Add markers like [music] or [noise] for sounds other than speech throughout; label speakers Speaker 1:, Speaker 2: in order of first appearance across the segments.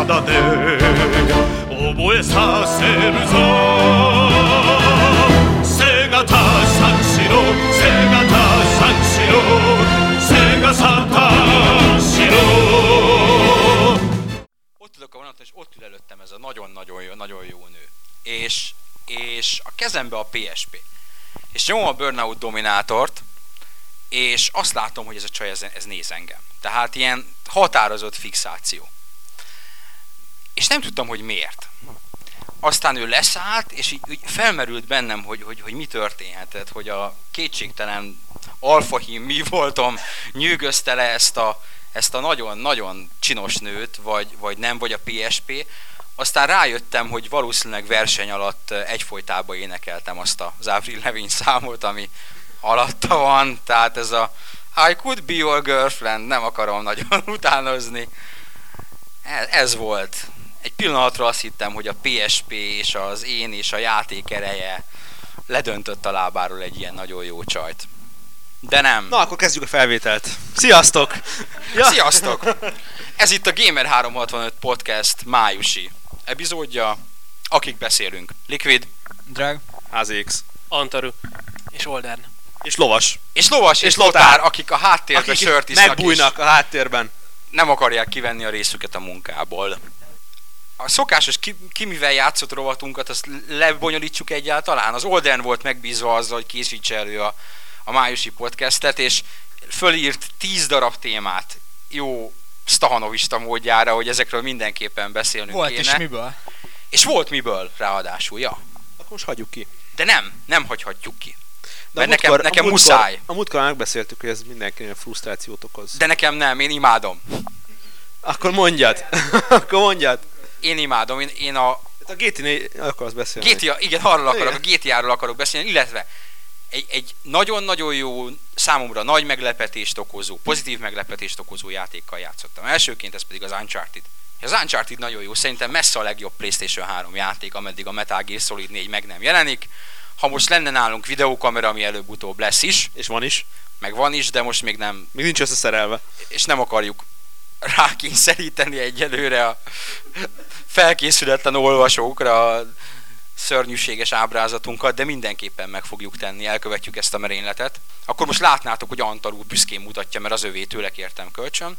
Speaker 1: 体で覚えさせるぞ背がた三四郎背がた三四郎背がさ三四郎
Speaker 2: ott ülök a vonaton, és ott ül előttem ez a nagyon-nagyon jó, nagyon jó nő. És, és a kezembe a PSP. És nyomom a Burnout Dominátort, és azt látom, hogy ez a csaj, ez, ez néz engem. Tehát ilyen határozott fixáció. És nem tudtam, hogy miért. Aztán ő leszállt, és így, így felmerült bennem, hogy, hogy, hogy mi történhetett, hogy a kétségtelen alfahím mi voltam nyűgözte le ezt a, ezt a nagyon-nagyon csinos nőt, vagy, vagy nem, vagy a PSP. Aztán rájöttem, hogy valószínűleg verseny alatt egyfolytában énekeltem azt az Avril Lavigne számot, ami alatta van, tehát ez a I could be your girlfriend, nem akarom nagyon [laughs] utánozni. Ez, ez volt. Egy pillanatra azt hittem, hogy a PSP és az én és a játék ereje ledöntött a lábáról egy ilyen nagyon jó csajt. De nem.
Speaker 3: Na, akkor kezdjük a felvételt. Sziasztok!
Speaker 2: Ja. [laughs] Sziasztok! Ez itt a Gamer 365 Podcast májusi epizódja. Akik beszélünk. Liquid.
Speaker 4: Drag.
Speaker 3: HZX.
Speaker 4: Antaru. És Oldern.
Speaker 3: És lovas.
Speaker 2: És Lovas és,
Speaker 3: És
Speaker 2: Lotár, akik a háttérbe
Speaker 3: Akik
Speaker 2: sört isznak
Speaker 3: megbújnak a háttérben.
Speaker 2: nem akarják kivenni a részüket a munkából. A szokásos ki, ki mivel játszott rovatunkat, azt lebonyolítsuk egyáltalán. Az Olden volt megbízva azzal, hogy készítse elő a, a májusi podcastet, és fölírt 10 darab témát jó stahanovista módjára, hogy ezekről mindenképpen beszélnünk
Speaker 4: Volt
Speaker 2: kéne.
Speaker 4: is miből?
Speaker 2: És volt miből ráadásul, ja.
Speaker 3: Akkor most hagyjuk ki.
Speaker 2: De nem, nem hagyhatjuk ki.
Speaker 3: De
Speaker 2: Mert nekem- nekem muszáj.
Speaker 3: A múltkor megbeszéltük, hogy ez mindenkinek frusztrációt okoz.
Speaker 2: De nekem nem, én imádom.
Speaker 3: Akkor mondjad. [laughs] akkor mondjad.
Speaker 2: Én imádom, én, én a
Speaker 3: Hát a GT-nél akarsz beszélni.
Speaker 2: GTA, igen, arról akarok,
Speaker 3: Igen.
Speaker 2: a GTA-ról akarok beszélni, illetve egy, egy nagyon-nagyon jó, számomra nagy meglepetést okozó, pozitív meglepetést okozó játékkal játszottam. Elsőként ez pedig az Uncharted. Az Uncharted nagyon jó, szerintem messze a legjobb PlayStation 3 játék, ameddig a Metal Gear Solid 4 meg nem jelenik. Ha most lenne nálunk videókamera, ami előbb-utóbb lesz is,
Speaker 3: És van is.
Speaker 2: meg van is, de most még nem,
Speaker 3: Még nincs összeszerelve.
Speaker 2: és nem akarjuk rákényszeríteni egyelőre a felkészületlen olvasókra a szörnyűséges ábrázatunkat, de mindenképpen meg fogjuk tenni, elkövetjük ezt a merényletet. Akkor most látnátok, hogy Antal úr büszkén mutatja, mert az övé tőle kértem kölcsön,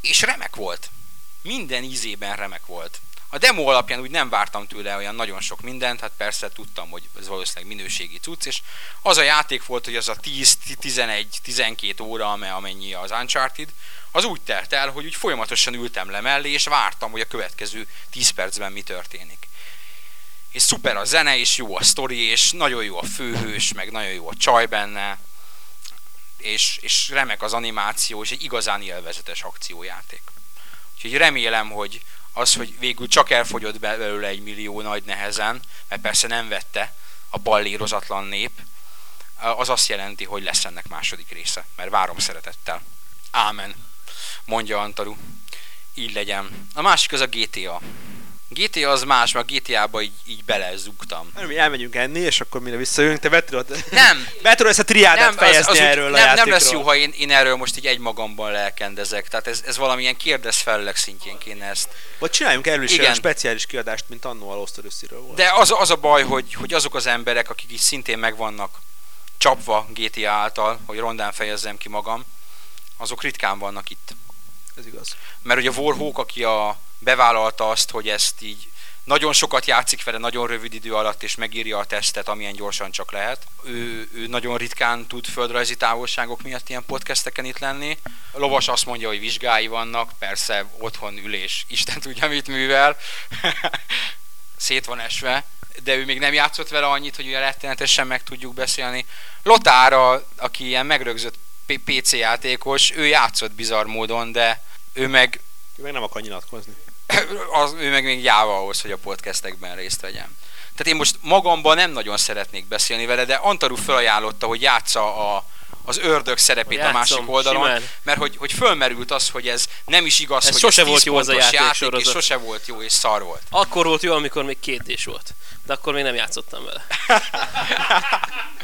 Speaker 2: és remek volt. Minden ízében remek volt. A demo alapján úgy nem vártam tőle olyan nagyon sok mindent, hát persze tudtam, hogy ez valószínűleg minőségi cucc, és az a játék volt, hogy az a 10-11-12 óra, ame- amennyi az Uncharted, az úgy telt el, hogy úgy folyamatosan ültem le mellé, és vártam, hogy a következő 10 percben mi történik. És szuper a zene, és jó a sztori, és nagyon jó a főhős, meg nagyon jó a csaj benne, és, és remek az animáció, és egy igazán élvezetes akciójáték. Úgyhogy remélem, hogy az, hogy végül csak elfogyott be- belőle egy millió nagy nehezen, mert persze nem vette a ballérozatlan nép, az azt jelenti, hogy lesz ennek második része, mert várom szeretettel. Ámen, mondja Antaru. Így legyen. A másik az a GTA. GTA az más, mert a GTA-ba így, így belezugtam.
Speaker 3: Nem, mi elmegyünk enni, és akkor mire visszajövünk, te be tudod,
Speaker 2: Nem, [laughs]
Speaker 3: be tudod ezt a triádát
Speaker 2: az-
Speaker 3: fejezni
Speaker 2: az úgy-
Speaker 3: erről a
Speaker 2: nem, nem lesz jó, ha én, én erről most így egymagamban lelkendezek. Tehát ez, ez valamilyen kérdez felleg szintjén kéne ezt.
Speaker 3: Vagy csináljunk erről is
Speaker 2: Igen.
Speaker 3: egy speciális kiadást, mint annó a Lost volt.
Speaker 2: De az, az a baj, hogy, hogy azok az emberek, akik is szintén meg vannak csapva GTA által, hogy rondán fejezzem ki magam, azok ritkán vannak itt.
Speaker 3: Ez igaz.
Speaker 2: Mert ugye Warhawk, aki a, bevállalta azt, hogy ezt így nagyon sokat játszik vele nagyon rövid idő alatt, és megírja a tesztet, amilyen gyorsan csak lehet. Ő, ő nagyon ritkán tud földrajzi távolságok miatt ilyen podcasteken itt lenni. A lovas azt mondja, hogy vizsgái vannak, persze otthon ülés, Isten tudja mit művel. [laughs] Szét van esve, de ő még nem játszott vele annyit, hogy olyan rettenetesen meg tudjuk beszélni. Lotára, aki ilyen megrögzött PC játékos, ő játszott bizarr módon, de ő meg
Speaker 3: Ő meg nem akar nyilatkozni. [clears throat]
Speaker 2: az, ő meg még jáva ahhoz, hogy a podcastekben részt vegyem. Tehát én most magamban nem nagyon szeretnék beszélni vele, de Antaru felajánlotta, hogy játsza a, az ördög szerepét
Speaker 4: Játszom,
Speaker 2: a másik oldalon,
Speaker 4: simán.
Speaker 2: mert hogy, hogy fölmerült az, hogy ez nem is igaz,
Speaker 4: Ez
Speaker 2: hogy
Speaker 4: sose
Speaker 2: ez
Speaker 4: volt
Speaker 2: 10
Speaker 4: jó az a játék
Speaker 2: játék, és sose volt jó, és szar volt.
Speaker 4: Akkor volt jó, amikor még két és volt. De akkor még nem játszottam vele. [laughs]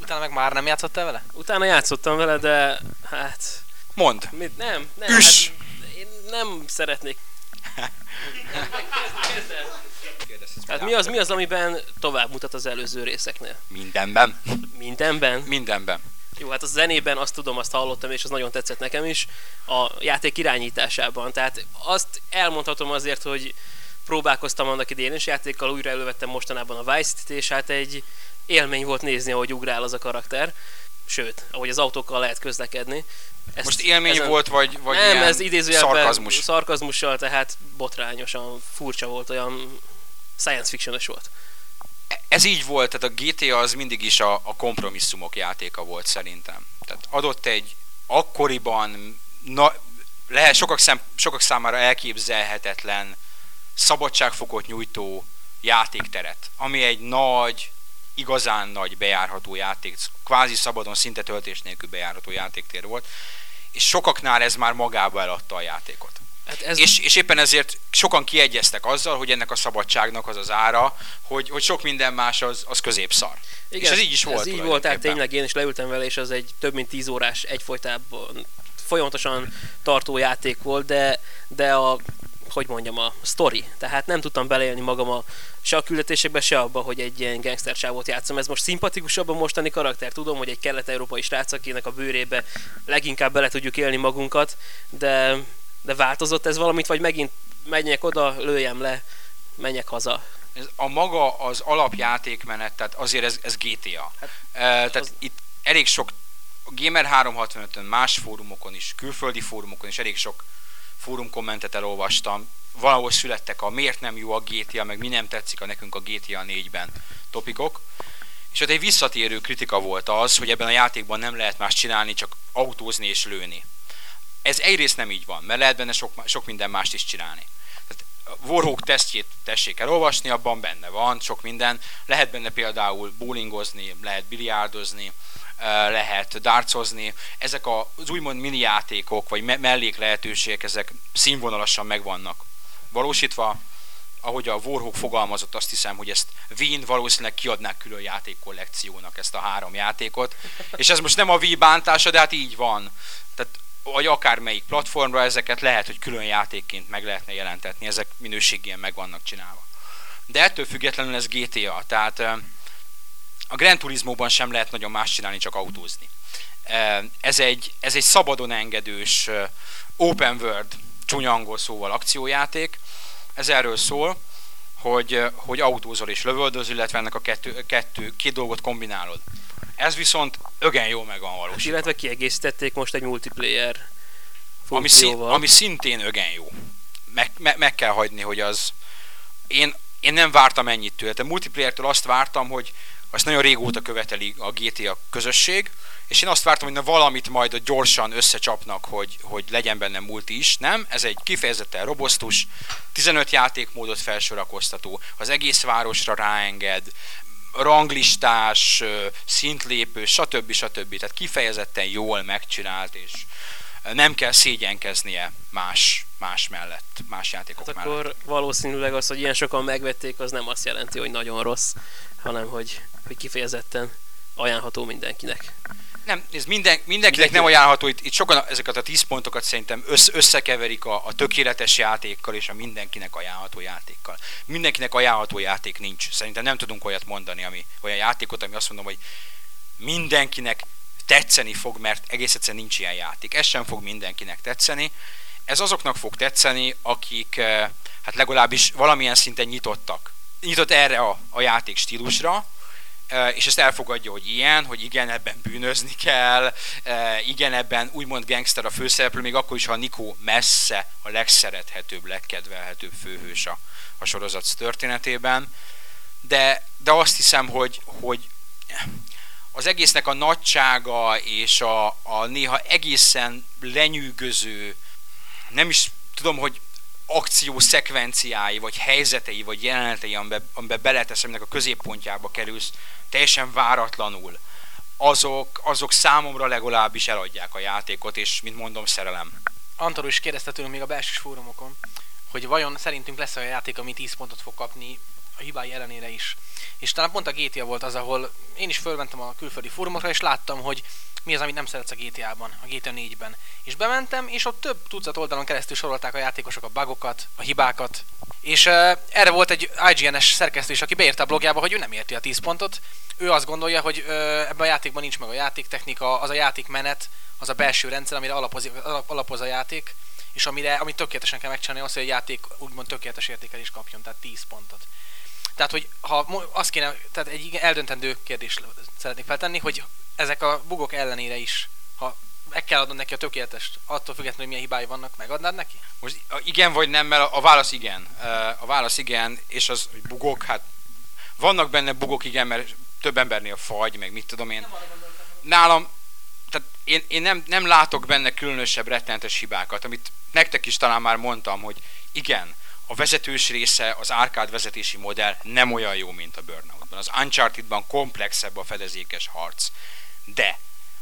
Speaker 4: Utána meg már nem játszottál vele?
Speaker 5: Utána játszottam vele, de hát...
Speaker 2: Mond.
Speaker 5: Mit, nem, nem,
Speaker 2: Üss!
Speaker 5: hát én nem szeretnék. Hát mi az, mi az, amiben tovább mutat az előző részeknél?
Speaker 2: Mindenben.
Speaker 5: Mindenben?
Speaker 2: Mindenben.
Speaker 5: Jó, hát a zenében azt tudom, azt hallottam, és az nagyon tetszett nekem is, a játék irányításában. Tehát azt elmondhatom azért, hogy próbálkoztam annak idén is játékkal, újra elővettem mostanában a Vice City, és hát egy élmény volt nézni, ahogy ugrál az a karakter. Sőt, ahogy az autókkal lehet közlekedni. Ezt,
Speaker 2: Most élmény volt, vagy, vagy
Speaker 5: nem, ez idézőjelben
Speaker 2: szarkazmus?
Speaker 5: szarkazmussal, tehát botrányosan furcsa volt, olyan science fictiones volt.
Speaker 2: Ez így volt, tehát a GTA az mindig is a, a kompromisszumok játéka volt szerintem. Tehát adott egy akkoriban na, lehet sokak, szem, sokak számára elképzelhetetlen szabadságfokot nyújtó játékteret, ami egy nagy, igazán nagy bejárható játék, kvázi szabadon, szinte töltés nélkül bejárható játéktér volt, és sokaknál ez már magába eladta a játékot.
Speaker 5: Hát ez
Speaker 2: És, és éppen ezért sokan kiegyeztek azzal, hogy ennek a szabadságnak az az ára, hogy, hogy sok minden más az, az középszar. és ez így is volt.
Speaker 5: Ez így volt, tehát tényleg én is leültem vele, és az egy több mint 10 órás egyfolytában folyamatosan tartó játék volt, de, de a hogy mondjam, a story. Tehát nem tudtam beleélni magam a, se a küldetésekbe, se abba, hogy egy ilyen gangster csávót játszom. Ez most szimpatikusabb a mostani karakter. Tudom, hogy egy kelet-európai srác, akinek a bőrébe leginkább bele tudjuk élni magunkat, de, de változott ez valamit, vagy megint menjek oda, lőjem le, menjek haza.
Speaker 2: Ez a maga az alapjátékmenet, tehát azért ez, ez GTA. Hát, tehát
Speaker 5: az-
Speaker 2: itt elég sok Gamer 365-ön, más fórumokon is, külföldi fórumokon is elég sok fórum kommentet elolvastam. Valahol születtek a miért nem jó a GTA, meg mi nem tetszik a nekünk a GTA 4-ben topikok. És ott egy visszatérő kritika volt az, hogy ebben a játékban nem lehet más csinálni, csak autózni és lőni. Ez egyrészt nem így van, mert lehet benne sok, sok minden mást is csinálni. Tehát Warhawk tesztjét tessék elolvasni, abban benne van sok minden. Lehet benne például bowlingozni, lehet biliárdozni, lehet dartsozni. Ezek az úgymond mini játékok, vagy me- mellék lehetőségek, ezek színvonalasan megvannak valósítva. Ahogy a Warhawk fogalmazott, azt hiszem, hogy ezt Wien valószínűleg kiadnák külön játékkollekciónak ezt a három játékot. És ez most nem a Wii bántása, de hát így van. Tehát vagy akármelyik platformra ezeket lehet, hogy külön játékként meg lehetne jelentetni, ezek minőségien meg vannak csinálva. De ettől függetlenül ez GTA, tehát a Gran Turismo-ban sem lehet nagyon más csinálni, csak autózni. Ez egy, ez egy szabadon engedős open world, csúnya angol szóval akciójáték. Ez erről szól, hogy, hogy autózol és lövöldöz, illetve ennek a kettő, kettő, két dolgot kombinálod. Ez viszont ögen jól meg van valósítva.
Speaker 5: Illetve kiegészítették most egy multiplayer
Speaker 2: ami, szín, ami szintén ögen jó. Meg, me, meg kell hagyni, hogy az... Én, én nem vártam ennyit tőle. A multiplayer-től azt vártam, hogy azt nagyon régóta követeli a GTA közösség, és én azt vártam, hogy na valamit majd gyorsan összecsapnak, hogy, hogy legyen benne multi is. Nem, ez egy kifejezetten robosztus, 15 játékmódot felsorakoztató, az egész városra ráenged, ranglistás, szintlépő, stb. stb. Tehát kifejezetten jól megcsinált, és nem kell szégyenkeznie más, más mellett, más játékok
Speaker 5: Hát
Speaker 2: mellett.
Speaker 5: akkor valószínűleg az, hogy ilyen sokan megvették, az nem azt jelenti, hogy nagyon rossz, hanem hogy, hogy kifejezetten ajánlható mindenkinek.
Speaker 2: Nem, ez minden, mindenkinek nem ajánlható, itt, itt sokan ezeket a 10 pontokat szerintem össz, összekeverik a, a tökéletes játékkal és a mindenkinek ajánlható játékkal. Mindenkinek ajánlható játék nincs. Szerintem nem tudunk olyat mondani, ami olyan játékot, ami azt mondom, hogy mindenkinek tetszeni fog, mert egész egyszerűen nincs ilyen játék. Ez sem fog mindenkinek tetszeni. Ez azoknak fog tetszeni, akik eh, hát legalábbis valamilyen szinten nyitottak. Nyitott erre a, a játék stílusra, és ezt elfogadja, hogy ilyen, hogy igen, ebben bűnözni kell, igen, ebben úgymond gangster a főszereplő, még akkor is, ha Nikó messze a legszerethetőbb, legkedvelhetőbb főhős a, a sorozat történetében. De, de azt hiszem, hogy, hogy az egésznek a nagysága és a, a néha egészen lenyűgöző, nem is tudom, hogy akció szekvenciái, vagy helyzetei, vagy jelenetei, amiben, amiben beletesz, aminek a középpontjába kerülsz, teljesen váratlanul, azok, azok számomra legalábbis eladják a játékot, és mint mondom, szerelem.
Speaker 4: Antal is kérdezte tőlünk még a belső fórumokon, hogy vajon szerintünk lesz olyan játék, ami 10 pontot fog kapni a hibái ellenére is. És talán pont a GTA volt az, ahol én is fölmentem a külföldi fórumokra, és láttam, hogy mi az, amit nem szeretsz a GTA-ban, a GTA 4-ben. És bementem, és ott több tucat oldalon keresztül sorolták a játékosok a bugokat, a hibákat. És uh, erre volt egy IGN-es szerkesztő is, aki beírta a blogjába, hogy ő nem érti a 10 pontot. Ő azt gondolja, hogy uh, ebben a játékban nincs meg a játéktechnika, az a játékmenet, az a belső rendszer, amire alapoz, alap, alapoz a játék, és amire, amit tökéletesen kell megcsinálni, az, hogy a játék úgymond tökéletes értékelést kapjon, tehát 10 pontot. Tehát, hogy ha azt kéne, tehát egy eldöntendő kérdést szeretnék feltenni, hogy ezek a bugok ellenére is, ha meg kell adnod neki a tökéletes, attól függetlenül, hogy milyen hibái vannak, megadnád neki?
Speaker 2: Most igen vagy nem, mert a- válasz igen. A válasz igen, és az, hogy bugok, hát vannak benne bugok, igen, mert több embernél fagy, meg mit tudom én. Nálam, tehát én, én nem, nem látok benne különösebb rettenetes hibákat, amit nektek is talán már mondtam, hogy igen, a vezetős része, az árkád vezetési modell nem olyan jó, mint a Burnoutban. Az Uncharted-ban komplexebb a fedezékes harc. De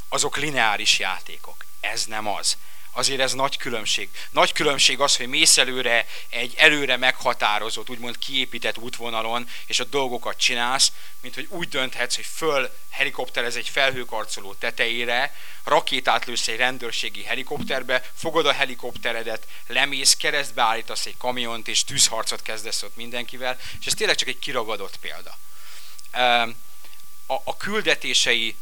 Speaker 2: azok lineáris játékok. Ez nem az. Azért ez nagy különbség. Nagy különbség az, hogy mész előre egy előre meghatározott, úgymond kiépített útvonalon, és a dolgokat csinálsz, mint hogy úgy dönthetsz, hogy föl helikopterez egy felhőkarcoló tetejére, rakétát lősz egy rendőrségi helikopterbe, fogod a helikopteredet, lemész, keresztbe állítasz egy kamiont, és tűzharcot kezdesz ott mindenkivel, és ez tényleg csak egy kiragadott példa. A, a küldetései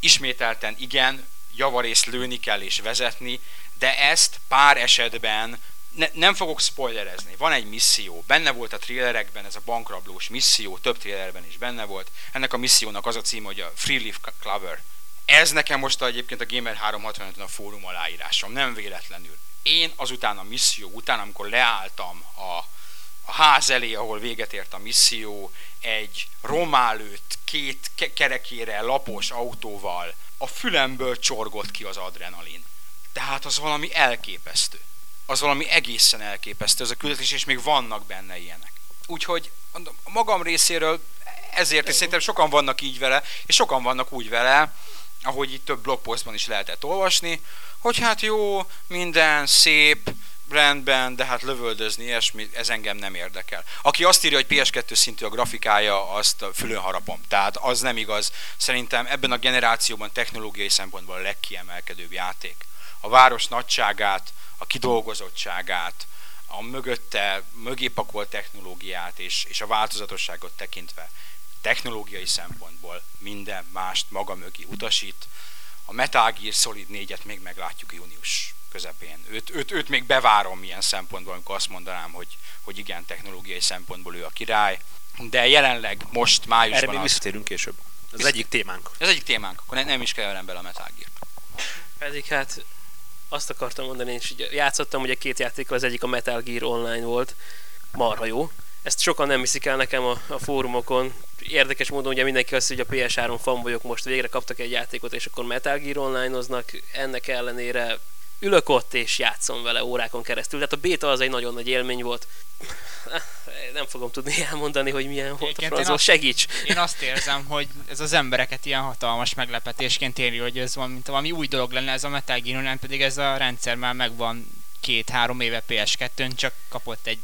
Speaker 2: ismételten igen, javarészt lőni kell és vezetni, de ezt pár esetben ne, nem fogok spoilerezni. Van egy misszió, benne volt a thrillerekben ez a bankrablós misszió, több thrillerben is benne volt. Ennek a missziónak az a cím, hogy a Free Leaf Clover. Ez nekem most egyébként a Gamer 365 a fórum aláírásom, nem véletlenül. Én azután a misszió után, amikor leálltam a, a ház elé, ahol véget ért a misszió, egy romálőtt két ke- kerekére lapos autóval, a fülemből csorgott ki az adrenalin. Tehát az valami elképesztő. Az valami egészen elképesztő ez a küldetés, és még vannak benne ilyenek. Úgyhogy mondom, a magam részéről ezért, és szerintem sokan vannak így vele, és sokan vannak úgy vele, ahogy itt több blogpostban is lehetett olvasni, hogy hát jó, minden szép, rendben, de hát lövöldözni, ilyesmi, ez engem nem érdekel. Aki azt írja, hogy PS2 szintű a grafikája, azt fülön harapom. Tehát az nem igaz. Szerintem ebben a generációban technológiai szempontból a legkiemelkedőbb játék. A város nagyságát, a kidolgozottságát, a mögötte, mögé pakolt technológiát és, és a változatosságot tekintve technológiai szempontból minden mást maga mögé utasít. A Metal Gear Solid 4-et még meglátjuk június közepén. Őt, őt, őt még bevárom ilyen szempontból, amikor azt mondanám, hogy, hogy igen, technológiai szempontból ő a király. De jelenleg most
Speaker 3: Erre
Speaker 2: májusban
Speaker 3: még
Speaker 2: az,
Speaker 3: visszatérünk később. Ez
Speaker 2: Vissza-
Speaker 3: egyik témánk.
Speaker 2: ez egyik témánk, akkor ne, nem is kell bele a Metal Gear.
Speaker 5: Pedig hát azt akartam mondani, és így játszottam ugye két játékkal, az egyik a Metal Gear Online volt, marha jó. Ezt sokan nem hiszik el nekem a, a fórumokon. Érdekes módon ugye mindenki azt, hogy a PS3 fan vagyok, most végre kaptak egy játékot, és akkor Metal Gear Online-oznak. Ennek ellenére ülök ott és játszom vele órákon keresztül. Tehát a beta az egy nagyon nagy élmény volt. Nem fogom tudni elmondani, hogy milyen volt a francba.
Speaker 6: én azt-
Speaker 5: Segíts!
Speaker 6: Én azt érzem, hogy ez az embereket ilyen hatalmas meglepetésként éri, hogy ez van, mint valami új dolog lenne ez a Metal Gear Online, pedig ez a rendszer már megvan két-három éve PS2-n, csak kapott egy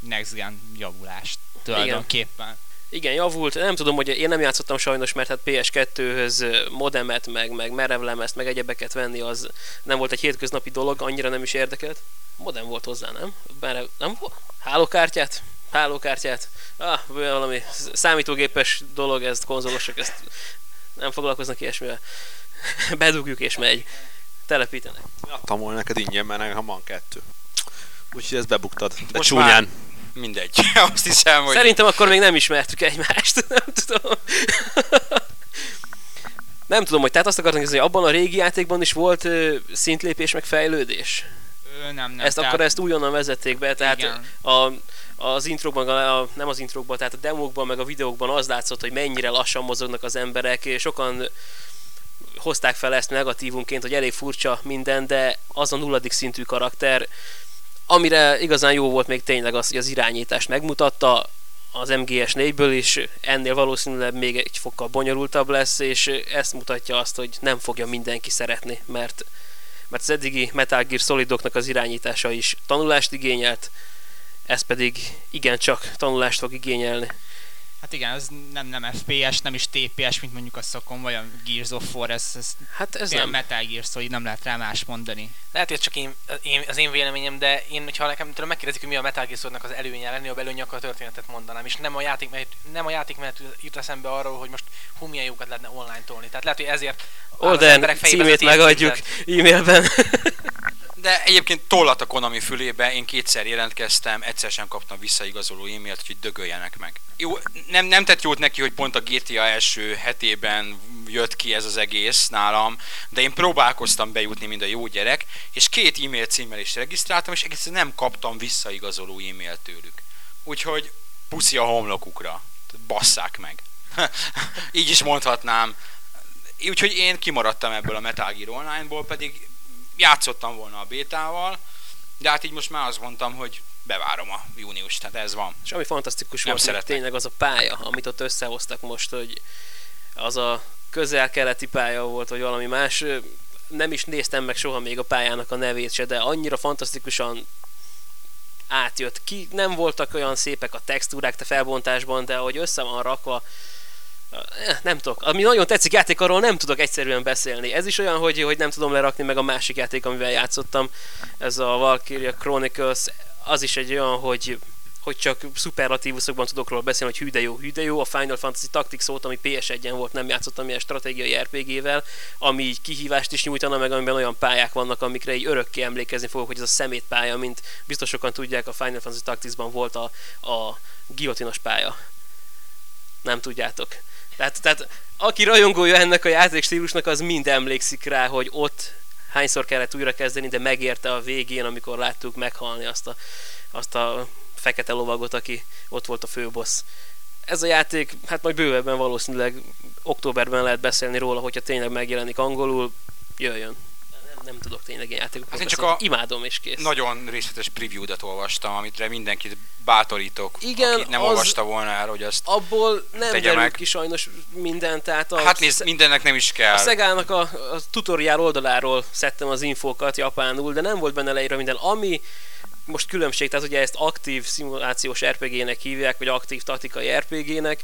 Speaker 6: Next Gen javulást tulajdonképpen.
Speaker 5: Igen, javult. Nem tudom, hogy én nem játszottam sajnos, mert hát PS2-höz modemet, meg, meg merevlemezt, meg egyebeket venni, az nem volt egy hétköznapi dolog, annyira nem is érdekelt. Modem volt hozzá, nem? Merev, nem volt? Hálókártyát? Hálókártyát? Ah, valami számítógépes dolog, ez konzolosok, ezt nem foglalkoznak ilyesmivel. [laughs] Bedugjuk és megy. Telepítenek.
Speaker 3: Adtam volna neked ingyen, mert nekem van kettő. Úgyhogy ezt bebuktad. De
Speaker 2: Most
Speaker 3: csúnyán.
Speaker 2: Mindegy. [laughs] Azt hiszem, hogy...
Speaker 5: Szerintem akkor még nem ismertük egymást, [laughs] nem tudom. Nem tudom, hogy tehát azt akartam kérdezni, hogy abban a régi játékban is volt ö, szintlépés meg fejlődés?
Speaker 6: Ö, nem, nem.
Speaker 5: ezt
Speaker 6: tehát-
Speaker 5: akkor ezt újonnan vezették be, tehát
Speaker 6: Igen.
Speaker 5: a, az intrókban, a, a, nem az intrókban, tehát a demókban meg a videókban az látszott, hogy mennyire lassan mozognak az emberek, és sokan hozták fel ezt negatívunként, hogy elég furcsa minden, de az a nulladik szintű karakter, amire igazán jó volt még tényleg az, hogy az irányítást megmutatta, az MGS 4-ből is ennél valószínűleg még egy fokkal bonyolultabb lesz, és ezt mutatja azt, hogy nem fogja mindenki szeretni, mert, mert az eddigi Metal Gear Solidoknak az irányítása is tanulást igényelt, ez pedig igencsak tanulást fog igényelni.
Speaker 6: Hát igen, ez nem, nem FPS, nem is TPS, mint mondjuk a szokon, vagy a Gears of War, ez, ez
Speaker 5: Hát ez nem.
Speaker 6: Metal Gear Solid, nem lehet rá más mondani.
Speaker 4: Lehet, hogy ez csak én, én, az én véleményem, de én, hogyha nekem tőlem megkérdezik, hogy mi a Metal Gear az előnye, legnagyobb előnye, akkor a történetet mondanám. És nem a játék, mert nem a játék mellett jut eszembe arról, hogy most hú, milyen jókat lehetne online tolni. Tehát lehet, hogy ezért áll az
Speaker 5: Olden
Speaker 4: emberek
Speaker 5: címét megadjuk e-mailben. [laughs]
Speaker 2: De egyébként tollat a Konami fülébe, én kétszer jelentkeztem, egyszer sem kaptam visszaigazoló e-mailt, hogy dögöljenek meg. Jó, nem, nem tett jót neki, hogy pont a GTA első hetében jött ki ez az egész nálam, de én próbálkoztam bejutni, mint a jó gyerek, és két e-mail címmel is regisztráltam, és egészen nem kaptam visszaigazoló e-mailt tőlük. Úgyhogy puszi a homlokukra. Basszák meg. [laughs] Így is mondhatnám. Úgyhogy én kimaradtam ebből a Metal Gear Online-ból, pedig játszottam volna a bétával, de hát így most már azt mondtam, hogy bevárom a június, tehát ez van.
Speaker 5: És ami fantasztikus
Speaker 2: Nem
Speaker 5: volt,
Speaker 2: szeretnek.
Speaker 5: tényleg az a pálya, amit ott összehoztak most, hogy az a közel-keleti pálya volt, vagy valami más. Nem is néztem meg soha még a pályának a nevét se, de annyira fantasztikusan átjött ki. Nem voltak olyan szépek a textúrák te felbontásban, de ahogy össze van rakva, nem tudok. Ami nagyon tetszik játék, arról nem tudok egyszerűen beszélni. Ez is olyan, hogy, hogy nem tudom lerakni meg a másik játék, amivel játszottam. Ez a Valkyria Chronicles, az is egy olyan, hogy hogy csak szuperlatívuszokban tudok róla beszélni, hogy hű de jó, hű jó. A Final Fantasy Tactics óta, ami PS1-en volt, nem játszottam ilyen stratégiai RPG-vel, ami így kihívást is nyújtana, meg amiben olyan pályák vannak, amikre így örökké emlékezni fogok, hogy ez a szemétpálya, mint biztos sokan tudják, a Final Fantasy Tacticsban volt a, a guillotinos pálya. Nem tudjátok. Tehát, tehát aki rajongója ennek a játékstílusnak, az mind emlékszik rá, hogy ott hányszor kellett újra kezdeni, de megérte a végén, amikor láttuk meghalni azt a, azt a fekete lovagot, aki ott volt a főbossz. Ez a játék, hát majd bővebben valószínűleg októberben lehet beszélni róla, hogyha tényleg megjelenik angolul, jöjjön. Nem, tudok tényleg ilyen játékokról
Speaker 2: Hát én csak
Speaker 5: beszélni.
Speaker 2: a-
Speaker 5: Imádom és kész.
Speaker 2: Nagyon részletes preview-dat olvastam, amitre mindenkit bátorítok,
Speaker 5: Igen,
Speaker 2: aki nem
Speaker 5: az-
Speaker 2: olvasta volna el, hogy azt...
Speaker 5: Abból nem
Speaker 2: Tegye meg.
Speaker 5: ki sajnos minden, tehát a,
Speaker 2: Hát nézd, mindennek nem is kell.
Speaker 5: a Szegának a, a tutoriál oldaláról szedtem az infókat japánul, de nem volt benne leírva minden, ami most különbség, tehát ugye ezt aktív szimulációs RPG-nek hívják, vagy aktív taktikai RPG-nek.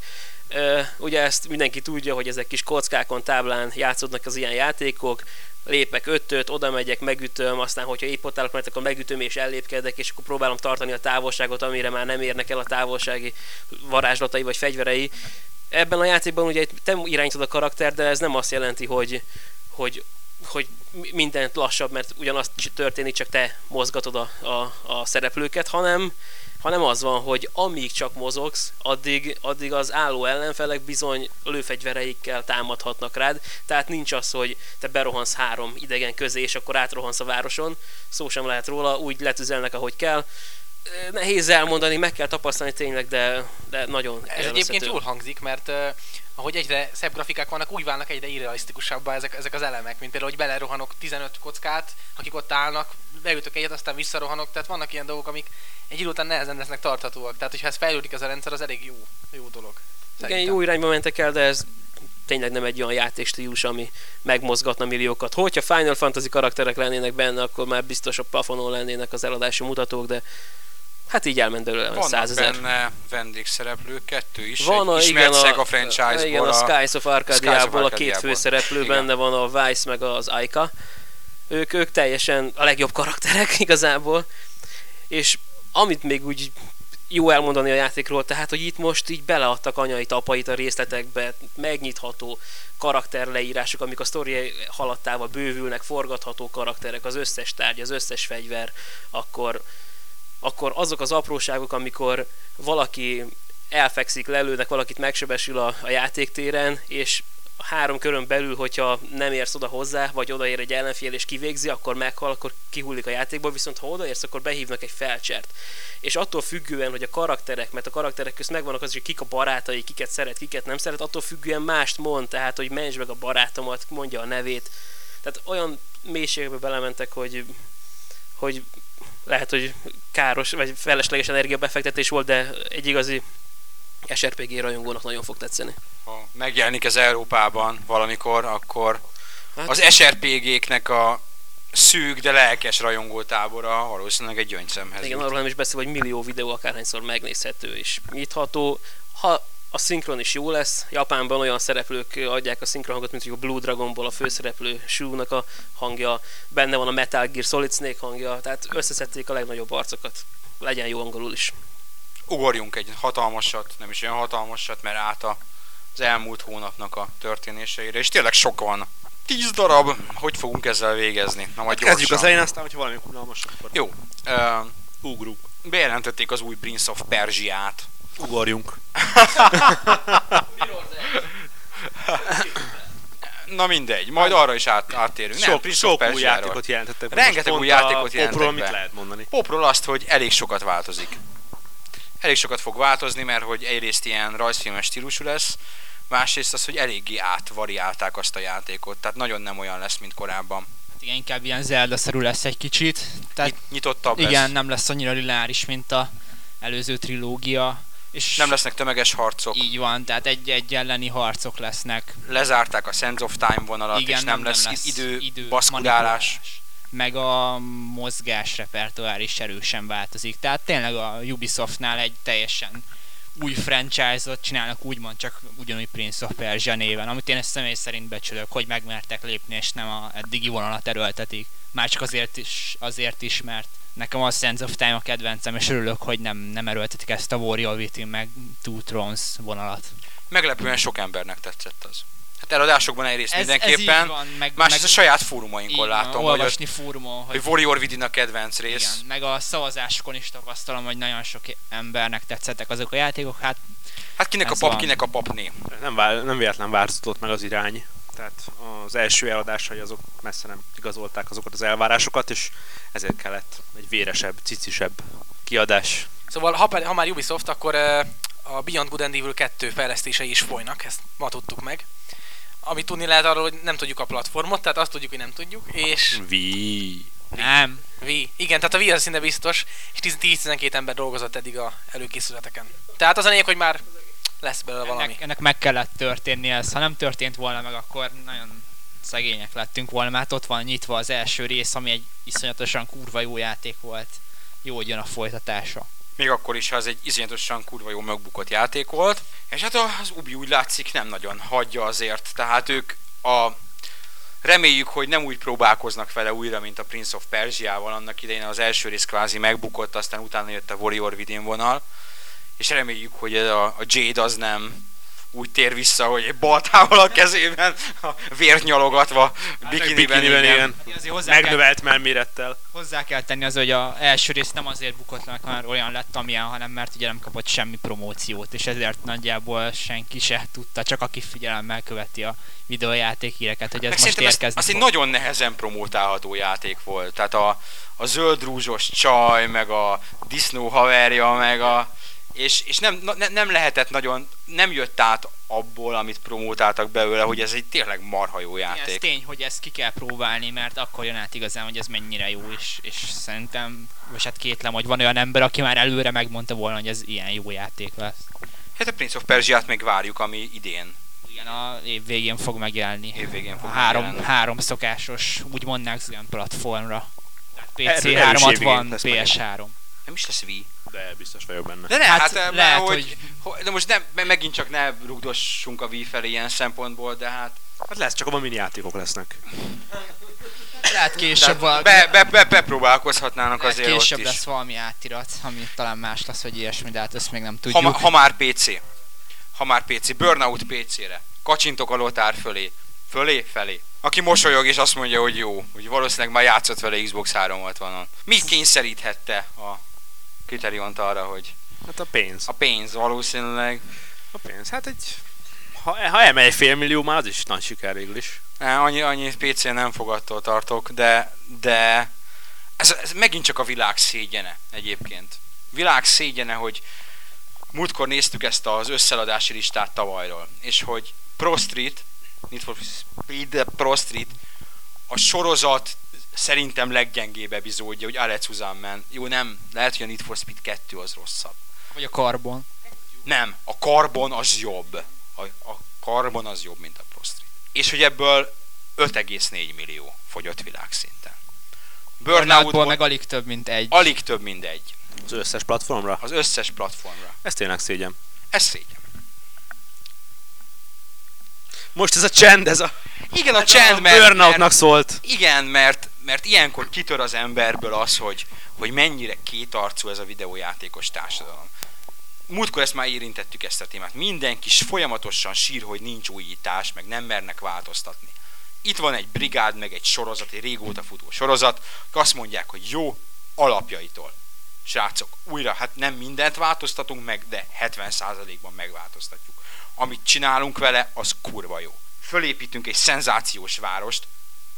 Speaker 5: Ö, Ugye ezt mindenki tudja, hogy ezek kis kockákon, táblán játszódnak az ilyen játékok, lépek ötöt, oda megyek, megütöm, aztán hogyha épp ott állok, mert akkor megütöm és ellépkedek, és akkor próbálom tartani a távolságot, amire már nem érnek el a távolsági varázslatai vagy fegyverei. Ebben a játékban ugye te irányítod a karakter, de ez nem azt jelenti, hogy, hogy hogy mi- mindent lassabb, mert ugyanazt történik, csak te mozgatod a, a, a szereplőket, hanem, hanem az van, hogy amíg csak mozogsz, addig, addig az álló ellenfelek bizony lőfegyvereikkel támadhatnak rád, tehát nincs az, hogy te berohansz három idegen közé, és akkor átrohansz a városon, szó sem lehet róla, úgy letüzelnek, ahogy kell. Nehéz elmondani, meg kell tapasztalni tényleg, de, de nagyon
Speaker 4: Ez egyébként jól hangzik, mert uh, ahogy egyre szebb grafikák vannak, úgy válnak egyre irrealisztikusabbá ezek, ezek az elemek, mint például, hogy belerohanok 15 kockát, akik ott állnak, beütök egyet, aztán visszarohanok, tehát vannak ilyen dolgok, amik egy idő után nehezen lesznek tarthatóak. Tehát, hogyha ez fejlődik ez a rendszer, az elég jó, jó dolog.
Speaker 5: Igen,
Speaker 4: Szerintem.
Speaker 5: jó irányba mentek el, de ez tényleg nem egy olyan játékstílus, ami megmozgatna milliókat. Hogyha Final Fantasy karakterek lennének benne, akkor már biztos a plafonon lennének az eladási mutatók, de hát így elment belőle
Speaker 2: Vannak
Speaker 5: százezer.
Speaker 2: benne vendégszereplők, kettő is.
Speaker 5: Van a, igen, a,
Speaker 2: Sega franchise-ból
Speaker 5: igen, a Skies of Arcadia-ból a két főszereplő,
Speaker 2: Igen.
Speaker 5: benne van a Vice meg az Aika. Ők, ők teljesen a legjobb karakterek [laughs] igazából. És amit még úgy jó elmondani a játékról, tehát, hogy itt most így beleadtak anyait, apait a részletekbe, megnyitható karakterleírások, amik a sztori haladtával bővülnek, forgatható karakterek, az összes tárgy, az összes fegyver, akkor, akkor azok az apróságok, amikor valaki elfekszik, lelőnek, valakit megsebesül a, a játéktéren, és három körön belül, hogyha nem érsz oda hozzá, vagy odaér egy ellenfél és kivégzi, akkor meghal, akkor kihullik a játékból, viszont ha odaérsz, akkor behívnak egy felcsert. És attól függően, hogy a karakterek, mert a karakterek közt megvannak az, hogy kik a barátai, kiket szeret, kiket nem szeret, attól függően mást mond, tehát, hogy mentsd meg a barátomat, mondja a nevét. Tehát olyan mélységbe belementek, hogy, hogy lehet, hogy káros, vagy felesleges energiabefektetés volt, de egy igazi SRPG rajongónak nagyon fog tetszeni.
Speaker 2: Ha megjelenik ez Európában valamikor, akkor
Speaker 5: Hát-
Speaker 2: az SRPG-knek a szűk, de lelkes rajongótábora valószínűleg egy gyöngyszemhez
Speaker 5: Igen,
Speaker 2: jut.
Speaker 5: arról nem is beszél, hogy millió videó akárhányszor megnézhető és nyitható. Ha A szinkron is jó lesz. Japánban olyan szereplők adják a szinkronhangot, mint hogy a Blue Dragonból a főszereplő Shu-nak a hangja, benne van a Metal Gear Solid Snake hangja, tehát összeszedték a legnagyobb arcokat. Legyen jó angolul is.
Speaker 2: Ugorjunk egy hatalmasat, nem is olyan hatalmasat, mert át a, az elmúlt hónapnak a történéseire, és tényleg sok van. Tíz darab, hogy fogunk ezzel végezni? Na majd
Speaker 3: Kezdjük
Speaker 2: gyorsan.
Speaker 3: az elején, aztán, hogyha valami unalmas, akkor
Speaker 2: Jó, uh,
Speaker 3: ugrunk.
Speaker 2: bejelentették az új Prince of Persia-t.
Speaker 3: Ugorjunk. [laughs]
Speaker 2: Na mindegy, majd arra is át, áttérünk. Nem,
Speaker 3: Sok,
Speaker 2: of
Speaker 3: sok új játékot jelentettek.
Speaker 2: Rengeteg új játékot jelentettek
Speaker 3: Popról mit lehet mondani?
Speaker 2: Popról azt, hogy elég sokat változik. Elég sokat fog változni, mert hogy egyrészt ilyen rajzfilmes stílusú lesz, másrészt az, hogy eléggé átvariálták azt a játékot, tehát nagyon nem olyan lesz, mint korábban.
Speaker 6: Hát igen, inkább ilyen Zelda-szerű lesz egy kicsit. Tehát
Speaker 2: Nyit- nyitottabb
Speaker 6: igen,
Speaker 2: lesz.
Speaker 6: nem lesz annyira lineáris, mint a előző trilógia. És
Speaker 2: Nem lesznek tömeges harcok.
Speaker 6: Így van, tehát egy-egy elleni harcok lesznek.
Speaker 2: Lezárták a Sense of Time vonalat,
Speaker 6: igen,
Speaker 2: és nem, lesz, idő, idő baszkurálás.
Speaker 6: manipulálás. Meg a mozgás repertoár is erősen változik. Tehát tényleg a Ubisoftnál egy teljesen új franchise-ot csinálnak, úgymond csak ugyanúgy Prince of Persia néven, amit én ezt személy szerint becsülök, hogy megmertek lépni, és nem a eddigi vonalat erőltetik. Már csak azért is, azért is, mert nekem a Sense of Time a kedvencem, és örülök, hogy nem, nem erőltetik ezt a Warrior Within meg Two Thrones vonalat.
Speaker 2: Meglepően sok embernek tetszett az. Hát eladásokban egyrészt
Speaker 6: Ez, ez
Speaker 2: mindenképpen,
Speaker 6: van, meg,
Speaker 2: másrészt
Speaker 6: meg
Speaker 2: a saját fórumainkon
Speaker 6: így van,
Speaker 2: látom, hogy,
Speaker 6: olvasni fórumon, hogy
Speaker 2: hogy Warrior Within a kedvenc rész.
Speaker 6: Igen, meg a szavazásokon is tapasztalom, hogy nagyon sok embernek tetszettek azok a játékok, hát
Speaker 2: Hát kinek a
Speaker 6: Ez
Speaker 2: pap,
Speaker 6: van.
Speaker 2: kinek a papné.
Speaker 3: Nem, vál, nem véletlen változott meg az irány. Tehát az első eladásai azok messze nem igazolták azokat az elvárásokat, és ezért kellett egy véresebb, cicisebb kiadás.
Speaker 4: Szóval, ha, ha már Ubisoft, akkor eh, a Beyond Good and Evil 2 fejlesztései is folynak, ezt ma tudtuk meg. Amit tudni lehet arról, hogy nem tudjuk a platformot, tehát azt tudjuk, hogy nem tudjuk, és
Speaker 3: Vi.
Speaker 6: nem.
Speaker 4: Wii. Igen, tehát a Wii az szinte biztos, és 10-12 ember dolgozott eddig a előkészületeken. Tehát az a lényeg, hogy már lesz belőle valami.
Speaker 6: Ennek, ennek meg kellett történni ez. Ha nem történt volna meg, akkor nagyon szegények lettünk volna, mert ott van nyitva az első rész, ami egy iszonyatosan kurva jó játék volt. Jó, hogy jön a folytatása.
Speaker 2: Még akkor is, ha ez egy iszonyatosan kurva jó megbukott játék volt. És hát az Ubi úgy látszik nem nagyon hagyja azért. Tehát ők a Reméljük, hogy nem úgy próbálkoznak vele újra, mint a Prince of Persia-val. Annak idején az első rész kvázi megbukott, aztán utána jött a Warrior Within vonal. És reméljük, hogy ez a, a Jade az nem úgy tér vissza, hogy egy baltával a kezében, a vért nyalogatva, bikiniben,
Speaker 3: Bikiniben,
Speaker 2: igen.
Speaker 3: igen.
Speaker 6: Kell,
Speaker 3: Megnövelt melmérettel.
Speaker 6: hozzá kell tenni az, hogy a első rész nem azért bukott meg, mert olyan lett, amilyen, hanem mert ugye nem kapott semmi promóciót, és ezért nagyjából senki se tudta, csak aki figyelemmel követi a videójáték híreket, hogy ez
Speaker 2: Meg
Speaker 6: most
Speaker 2: ez,
Speaker 6: érkezni
Speaker 2: az egy nagyon nehezen promótálható játék volt. Tehát a, a zöld rúzsos csaj, meg a disznó haverja, meg a... És, és nem, ne, nem lehetett nagyon, nem jött át abból, amit promótáltak belőle, hogy ez egy tényleg marha jó
Speaker 6: Igen, ez
Speaker 2: játék.
Speaker 6: tény, hogy ezt ki kell próbálni, mert akkor jön át igazán, hogy ez mennyire jó, és, és szerintem, vagy hát kétlem, hogy van olyan ember, aki már előre megmondta volna, hogy ez ilyen jó játék lesz.
Speaker 2: Hát a Prince of Persia-t még várjuk, ami idén.
Speaker 6: Igen, a év végén fog megjelenni.
Speaker 2: Év végén fog
Speaker 6: a három,
Speaker 2: megjelenni.
Speaker 6: három szokásos, úgy mondnák, olyan platformra. PC
Speaker 3: Erős év
Speaker 6: 3
Speaker 3: végén
Speaker 6: van,
Speaker 3: lesz
Speaker 6: PS3.
Speaker 2: Nem is lesz Wii.
Speaker 3: De biztos vagyok benne.
Speaker 2: De ne,
Speaker 6: Hát
Speaker 2: hát,
Speaker 6: lehet,
Speaker 2: lehet, hogy,
Speaker 6: hogy-
Speaker 2: hogy... De most nem, me- megint csak ne rugdossunk a Wii felé ilyen szempontból, de hát...
Speaker 3: Hát lesz, csak abban mini játékok lesznek.
Speaker 6: Lehet később, valami,
Speaker 2: be, be, be, bepróbálkozhatnának
Speaker 6: lehet
Speaker 2: azért
Speaker 6: később
Speaker 2: ott is.
Speaker 6: lesz valami átirat, ami talán más lesz, vagy ilyesmi, de hát ezt még nem
Speaker 2: Ha,
Speaker 6: tudjuk.
Speaker 2: ma- ha már PC. Ha már PC. Burnout PC-re. Kacsintok a lotár fölé. Fölé? Felé. Aki mosolyog és azt mondja, hogy jó. Hogy valószínűleg már játszott vele Xbox 360-on. Mi kényszeríthette a Criteriont arra, hogy
Speaker 3: Hát a pénz.
Speaker 2: a pénz valószínűleg.
Speaker 3: A pénz. Hát egy... Ha, ha emelj fél millió, már az is nagy siker végül is.
Speaker 2: Ne, annyi, annyi PC-n nem fogadtól tartok, de, de ez, ez megint csak a világ szégyene egyébként. Világ szégyene, hogy múltkor néztük ezt az összeladási listát tavalyról, és hogy Pro Street, Need for Speed Pro Street, a sorozat szerintem leggyengébb epizódja, hogy Alex Uzanman. Jó, nem, lehet, hogy a Need for Speed 2 az rosszabb.
Speaker 6: Vagy a karbon.
Speaker 2: Nem, a Carbon az jobb. A, a Carbon az jobb, mint a Pro Street. És hogy ebből 5,4 millió fogyott világszinten.
Speaker 6: Burnoutból
Speaker 2: Burnoutból
Speaker 6: meg alig több, mint egy.
Speaker 2: alig több, mint egy.
Speaker 3: Az összes platformra.
Speaker 2: Az összes platformra.
Speaker 3: Ez tényleg szégyen.
Speaker 2: Ez szégyen.
Speaker 3: Most ez a csend, ez a,
Speaker 2: Igen, a
Speaker 3: ez
Speaker 2: csend,
Speaker 3: a
Speaker 2: mert,
Speaker 3: burnoutnak
Speaker 2: mert,
Speaker 3: szólt.
Speaker 2: igen, mert, mert ilyenkor kitör az emberből az, hogy, hogy mennyire kétarcú ez a videójátékos társadalom. Múltkor ezt már érintettük ezt a témát. Mindenki folyamatosan sír, hogy nincs újítás, meg nem mernek változtatni. Itt van egy brigád, meg egy sorozat, egy régóta futó sorozat, azt mondják, hogy jó, alapjaitól. Srácok, újra, hát nem mindent változtatunk meg, de 70%-ban megváltoztatjuk. Amit csinálunk vele, az kurva jó. Fölépítünk egy szenzációs várost,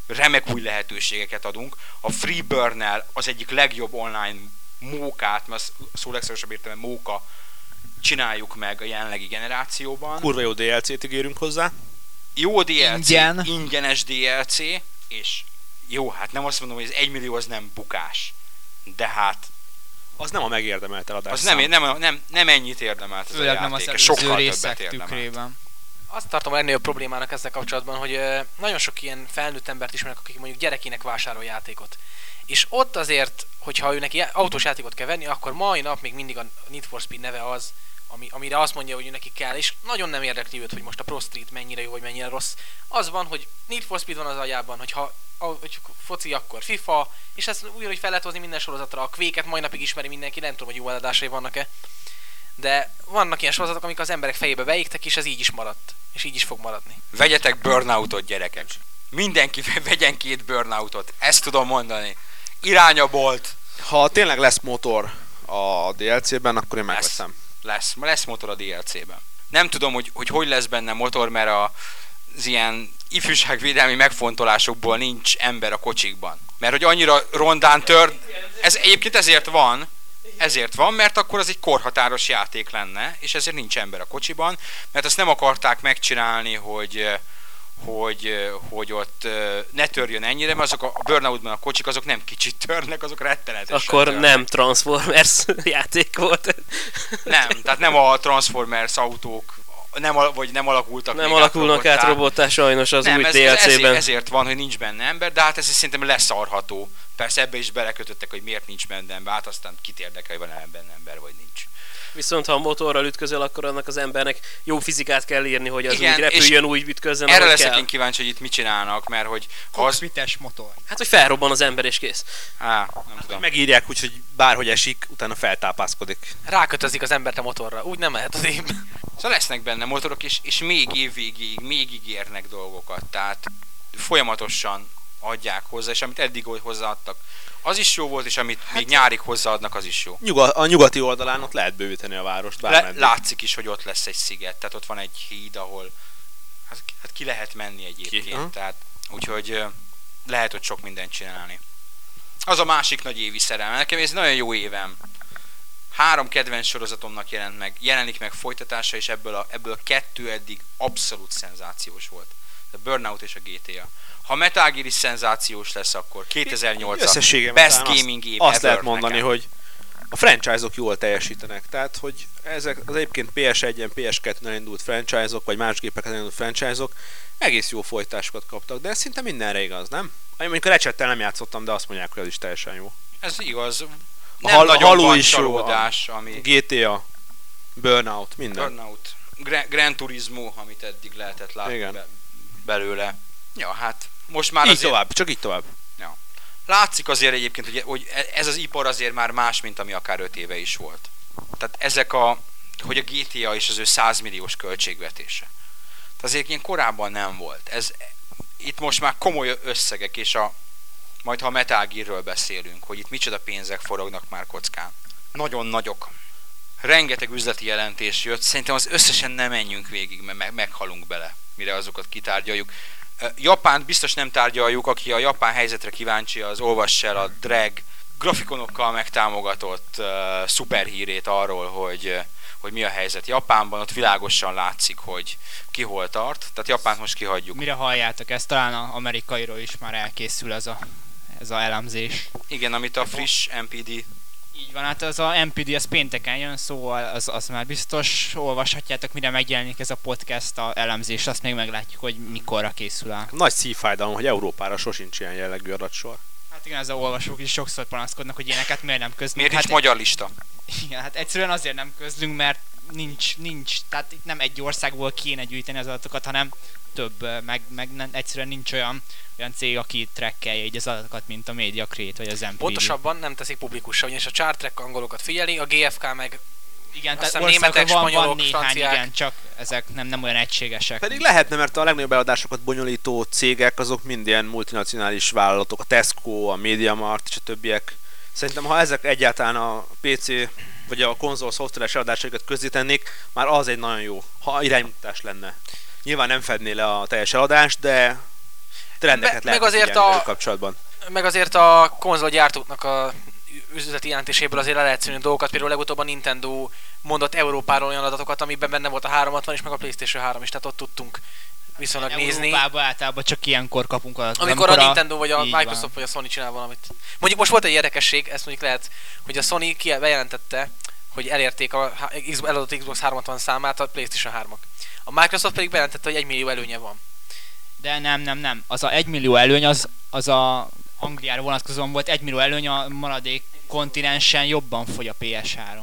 Speaker 2: remek új lehetőségeket adunk. A Freeburn-nel az egyik legjobb online mókát, mert a szó legszorosabb értelme móka, csináljuk meg a jelenlegi generációban.
Speaker 3: Kurva jó DLC-t ígérünk hozzá.
Speaker 2: Jó DLC,
Speaker 6: Ingyen.
Speaker 2: ingyenes DLC, és jó, hát nem azt mondom, hogy ez 1 millió az nem bukás. De hát
Speaker 3: Az nem a megérdemelt eladás.
Speaker 2: az nem, nem, nem, nem ennyit érdemelt ez a
Speaker 6: Főleg nem az
Speaker 2: játék, sokkal többet érdemelt.
Speaker 6: tükrében.
Speaker 4: Azt tartom a legnagyobb problémának ezzel kapcsolatban, hogy nagyon sok ilyen felnőtt embert ismerek, akik mondjuk gyerekének vásárol játékot. És ott azért, hogyha ő neki autós játékot kell venni, akkor mai nap még mindig a Need for Speed neve az, ami, amire azt mondja, hogy neki kell, és nagyon nem érdekli őt, hogy most a Pro Street mennyire jó, vagy mennyire rossz. Az van, hogy Need for Speed van az agyában, hogyha hogy foci, akkor FIFA, és ezt ugyanúgy fel lehet hozni minden sorozatra. A Quake-et mai napig ismeri mindenki, nem tudom, hogy jó eladásai vannak-e. De vannak ilyen sorozatok, amik az emberek fejébe beégtek, és ez így is maradt. És így is fog maradni.
Speaker 2: Vegyetek burnoutot, gyerekek. Mindenki [laughs] vegyen két burnoutot. Ezt tudom mondani. Iránya volt.
Speaker 3: Ha tényleg lesz motor a DLC-ben, akkor én megveszem.
Speaker 2: Lesz, lesz motor a DLC-ben. Nem tudom, hogy, hogy hogy lesz benne motor, mert a, az ilyen ifjúságvédelmi megfontolásokból nincs ember a kocsikban. Mert hogy annyira rondán tör, ez egyébként ezért van, ezért van, mert akkor az egy korhatáros játék lenne, és ezért nincs ember a kocsiban, mert azt nem akarták megcsinálni, hogy eh, hogy, eh, hogy ott eh, ne törjön ennyire, mert azok a Burnoutban a kocsik azok nem kicsit törnek, azok rettenetesen
Speaker 5: Akkor
Speaker 2: törnek.
Speaker 5: nem Transformers [laughs] játék volt.
Speaker 2: Nem, tehát nem a Transformers autók nem, al- vagy nem alakultak
Speaker 5: Nem alakulnak át
Speaker 2: robottá.
Speaker 5: robottá sajnos az
Speaker 2: nem,
Speaker 5: új
Speaker 2: ez, ez ezért,
Speaker 5: DLC-ben.
Speaker 2: ezért van, hogy nincs benne ember, de hát ez szerintem leszarható. Persze ebbe is belekötöttek, hogy miért nincs benne ember, hát aztán kit érdekel, hogy van benne ember, vagy nincs.
Speaker 5: Viszont ha a motorral ütközöl, akkor annak az embernek jó fizikát kell írni, hogy az
Speaker 2: Igen,
Speaker 5: úgy repüljön, úgy ütközön,
Speaker 2: Erre leszek
Speaker 5: kell.
Speaker 2: én kíváncsi, hogy itt mit csinálnak, mert hogy ha az...
Speaker 6: Kokpites motor.
Speaker 5: Hát, hogy felrobban az ember és kész.
Speaker 2: Á, nem tudom.
Speaker 3: Megírják úgy, hogy bárhogy esik, utána feltápászkodik.
Speaker 4: Rákötözik az embert a motorra. Úgy nem mehet az év.
Speaker 2: Szóval lesznek benne motorok, és, és még évvégéig még ígérnek dolgokat, tehát folyamatosan adják hozzá, és amit eddig hozzáadtak, az is jó volt, és amit hát, még nyárig hozzáadnak, az is jó.
Speaker 3: Nyuga, a nyugati oldalán ott lehet bővíteni a várost,
Speaker 2: Le, látszik is, hogy ott lesz egy sziget, tehát ott van egy híd, ahol hát, hát ki lehet menni egyébként,
Speaker 3: Ki?
Speaker 2: Tehát úgyhogy lehet ott sok mindent csinálni. Az a másik nagy évi szerelem. Nekem ez nagyon jó évem. Három kedvenc sorozatomnak jelent meg, jelenik meg folytatása, és ebből a, ebből a kettő eddig abszolút szenzációs volt. A Burnout és a GTA. Ha Metal Gear is szenzációs lesz, akkor 2008 a
Speaker 3: Összességében
Speaker 2: Best
Speaker 3: talán
Speaker 2: Gaming
Speaker 3: azt, azt lehet mondani,
Speaker 2: nekem.
Speaker 3: hogy a franchise-ok jól teljesítenek. Tehát, hogy ezek az egyébként PS1-en, PS2-en indult franchise-ok, vagy más gépeken indult franchise-ok egész jó folytásokat kaptak, de ez szinte mindenre igaz, nem? Én mondjuk a Recsettel nem játszottam, de azt mondják, hogy ez is teljesen jó.
Speaker 2: Ez igaz.
Speaker 3: A Hal- Halo
Speaker 2: van
Speaker 3: is jó,
Speaker 2: csalódás, ami...
Speaker 3: GTA, Burnout, minden.
Speaker 2: Burnout. Gra- Gran Turismo, amit eddig lehetett látni
Speaker 3: Igen.
Speaker 2: be- belőle. Ja, hát most már
Speaker 3: így
Speaker 2: azért
Speaker 3: tovább, csak így tovább.
Speaker 2: látszik azért egyébként, hogy, hogy ez az ipar azért már más, mint ami akár 5 éve is volt. Tehát ezek a, hogy a GTA és az ő 100 milliós költségvetése. Tehát azért ilyen korábban nem volt. Ez, itt most már komoly összegek, és a, majd ha a Metal Gearről beszélünk, hogy itt micsoda pénzek forognak már kockán. Nagyon nagyok. Rengeteg üzleti jelentés jött, szerintem az összesen nem menjünk végig, mert meg, meghalunk bele, mire azokat kitárgyaljuk. Japánt biztos nem tárgyaljuk, aki a japán helyzetre kíváncsi, az olvass el a drag grafikonokkal megtámogatott uh, szuperhírét arról, hogy, hogy mi a helyzet Japánban, ott világosan látszik, hogy ki hol tart, tehát Japánt most kihagyjuk.
Speaker 6: Mire halljátok ezt? Talán az amerikairól is már elkészül ez a, ez a elemzés.
Speaker 2: Igen, amit a friss MPD
Speaker 6: Így van, hát az a MPD az pénteken jön, szóval az, az már biztos olvashatjátok, mire megjelenik ez a podcast, a elemzés, azt még meglátjuk, hogy mikorra készül el.
Speaker 3: Nagy szívfájdalom, hogy Európára sosincs ilyen jellegű adatsor.
Speaker 6: Hát igen, ez a olvasók is sokszor panaszkodnak, hogy ilyeneket miért nem közlünk.
Speaker 2: Miért
Speaker 6: hát,
Speaker 2: nincs magyar lista? [laughs]
Speaker 6: Igen, hát egyszerűen azért nem közlünk, mert nincs, nincs, tehát itt nem egy országból kéne gyűjteni az adatokat, hanem több, meg, meg nem, egyszerűen nincs olyan, olyan cég, aki trekkelje így az adatokat, mint a Media Create vagy az MPV.
Speaker 4: Pontosabban nem teszik publikussá, ugyanis a Chart Track angolokat figyeli, a GFK meg
Speaker 6: Igen,
Speaker 4: Azt
Speaker 6: tehát
Speaker 4: németek,
Speaker 6: van, van
Speaker 4: spanyolok,
Speaker 6: néhány,
Speaker 4: franciák.
Speaker 6: igen, csak ezek nem, nem olyan egységesek.
Speaker 3: Pedig lehetne, mert a legnagyobb eladásokat bonyolító cégek azok mind ilyen multinacionális vállalatok, a Tesco, a MediaMart és a többiek. Szerintem, ha ezek egyáltalán a PC vagy a konzol szoftveres eladásaikat közzétennék, már az egy nagyon jó, ha iránymutatás lenne. Nyilván nem fedné le a teljes eladást, de trendeket
Speaker 4: Me-
Speaker 3: lehet
Speaker 4: meg azért a-
Speaker 3: kapcsolatban.
Speaker 4: meg azért a konzolgyártóknak a üzleti jelentéséből azért le lehet szűrni dolgokat. Például legutóbb a Nintendo mondott Európáról olyan adatokat, amiben benne volt a 360 és meg a Playstation 3 is, tehát ott tudtunk viszonylag nézni.
Speaker 6: Európában általában csak ilyenkor kapunk adatokat.
Speaker 4: Amikor a Nintendo vagy a
Speaker 6: így van.
Speaker 4: Microsoft vagy a Sony csinál valamit. Mondjuk most volt egy érdekesség, ezt mondjuk lehet, hogy a Sony ki bejelentette, hogy elérték a eladott Xbox 360 számát a Playstation 3-ak. A Microsoft pedig bejelentette, hogy 1 millió előnye van.
Speaker 6: De nem, nem, nem. Az a 1 millió előny, az, az a Angliára vonatkozóan volt 1 millió előny, a maradék kontinensen jobban fogy a PS3.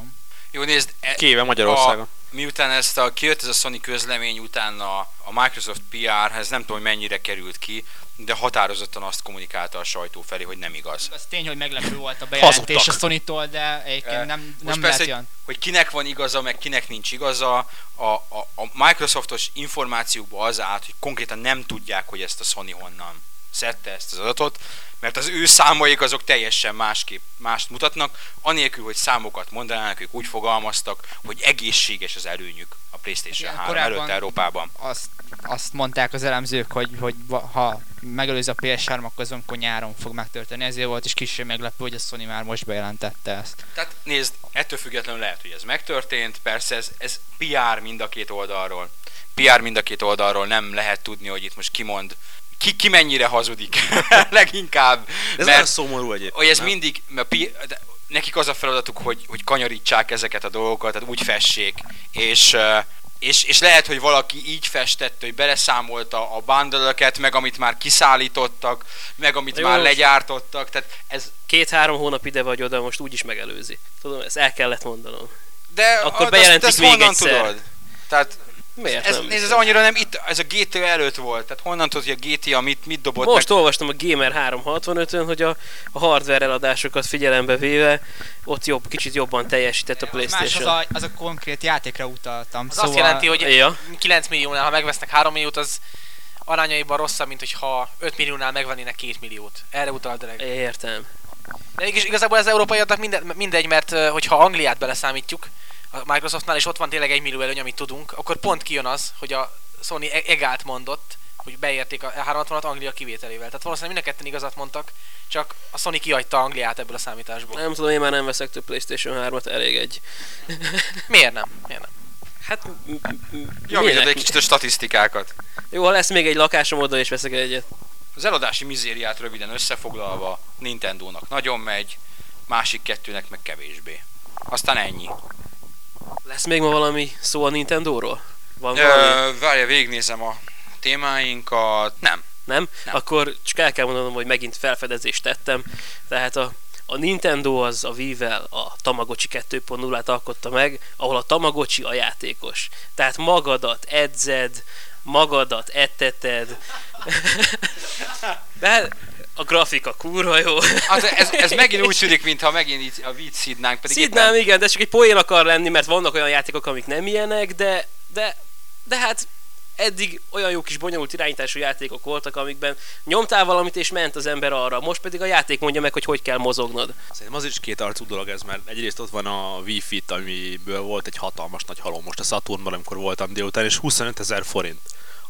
Speaker 2: Jó, nézd, e-
Speaker 3: Kéve Magyarországon.
Speaker 2: Miután ezt a, kijött ez a Sony közlemény, utána a Microsoft PR-hez nem tudom, hogy mennyire került ki, de határozottan azt kommunikálta a sajtó felé, hogy nem igaz.
Speaker 6: Az tény, hogy meglepő volt a [laughs] bejelentés a
Speaker 3: Hazudtak.
Speaker 6: Sony-tól, de egyébként
Speaker 2: Eh,
Speaker 6: nem,
Speaker 2: Most
Speaker 6: nem lehet
Speaker 2: persze,
Speaker 6: olyan.
Speaker 2: hogy, hogy kinek van igaza, meg kinek nincs igaza, a, a, a Microsoftos információkban az állt, hogy konkrétan nem tudják, hogy ezt a Sony honnan szedte ezt az adatot, mert az ő számaik azok teljesen másképp mást mutatnak, anélkül, hogy számokat mondanának, ők úgy fogalmaztak, hogy egészséges az előnyük a PlayStation
Speaker 6: Igen,
Speaker 2: 3
Speaker 6: korábban-
Speaker 2: előtt Európában.
Speaker 6: Azt, azt mondták az elemzők, hogy, hogy ha megelőzi a PS3, akkor az amikor nyáron fog megtörténni. Ezért volt is kicsit meglepő, hogy a Sony már most bejelentette ezt.
Speaker 2: Tehát nézd, ettől függetlenül lehet, hogy ez megtörtént, persze ez, ez PR mind a két oldalról. PR mind a két oldalról nem lehet tudni, hogy itt most kimond, ki, ki mennyire hazudik [laughs] leginkább.
Speaker 3: Ez
Speaker 2: mert
Speaker 3: nagyon szomorú egyébként.
Speaker 2: hogy ez
Speaker 3: nem?
Speaker 2: mindig, mert pi, de nekik az a feladatuk, hogy, hogy kanyarítsák ezeket a dolgokat, tehát úgy fessék, és, és, és lehet, hogy valaki így festett, hogy beleszámolta a bundle meg amit már kiszállítottak, meg amit
Speaker 5: Jó,
Speaker 2: már legyártottak, tehát ez,
Speaker 5: Két-három hónap ide vagy oda, most úgyis megelőzi. Tudom, ezt el kellett mondanom.
Speaker 2: de
Speaker 5: Akkor
Speaker 2: a-
Speaker 5: bejelentik
Speaker 2: ezt, ezt
Speaker 5: még
Speaker 2: honnan
Speaker 5: egyszer.
Speaker 2: tudod? Tehát
Speaker 5: Miért
Speaker 2: ez,
Speaker 5: nem?
Speaker 2: nézd, ez annyira nem itt, ez a GTA előtt volt, tehát honnan tudod, hogy a GTA mit, mit dobott
Speaker 5: Most
Speaker 2: meg?
Speaker 5: olvastam a Gamer 365-ön, hogy a, a hardware eladásokat figyelembe véve ott jobb, kicsit jobban teljesített a
Speaker 6: Más
Speaker 5: Playstation.
Speaker 6: az a, az a konkrét játékra utaltam.
Speaker 4: Az
Speaker 6: szóval
Speaker 4: azt jelenti, hogy
Speaker 5: Ja.
Speaker 4: 9 milliónál, ha megvesznek 3 milliót, az arányaiban rosszabb, mint hogyha 5 milliónál megvennének 2 milliót. Erre utal Derek.
Speaker 5: Értem.
Speaker 4: De igaz, igazából az európai adatnak minden, mindegy, mert hogyha Angliát beleszámítjuk, a Microsoftnál is ott van tényleg egy millió előny, amit tudunk, akkor pont kijön az, hogy a Sony e- egált mondott, hogy beérték a 360-at Anglia kivételével. Tehát valószínűleg mind a ketten igazat mondtak, csak a Sony kihagyta Angliát ebből a számításból.
Speaker 5: Nem tudom, én már nem veszek több Playstation 3-at, elég egy. [laughs]
Speaker 4: Miért nem? Miért nem?
Speaker 5: Hát,
Speaker 2: Javítod egy kicsit a statisztikákat.
Speaker 5: Jó, ha lesz még egy lakásom, oda is veszek egyet.
Speaker 2: Az eladási mizériát röviden összefoglalva, Nintendo-nak nagyon megy, másik kettőnek meg kevésbé. Aztán ennyi.
Speaker 5: Lesz még ma valami szó a Nintendo-ról? Van valami?
Speaker 2: Ö, várja, végignézem a témáinkat. Nem.
Speaker 5: Nem?
Speaker 2: Nem.
Speaker 5: Akkor csak el kell mondanom, hogy megint felfedezést tettem. Tehát a, a Nintendo az a Wii-vel a Tamagotchi 2.0-át alkotta meg, ahol a Tamagotchi a játékos. Tehát magadat edzed, magadat etteted. [laughs] De hát a grafika kurva jó.
Speaker 2: Hát ez, ez [laughs] megint úgy tűnik, mintha megint így a vicc szidnánk, pedig
Speaker 5: Szidnám, igen, de csak egy poén akar lenni, mert vannak olyan játékok, amik nem ilyenek, de, de, de hát eddig olyan jó kis bonyolult irányítású játékok voltak, amikben nyomtál valamit és ment az ember arra. Most pedig a játék mondja meg, hogy hogy kell mozognod.
Speaker 3: Szerintem az is két arcú dolog ez, mert egyrészt ott van a Wii Fit, amiből volt egy hatalmas nagy halom most a Saturnban, amikor voltam délután, és 25 ezer forint,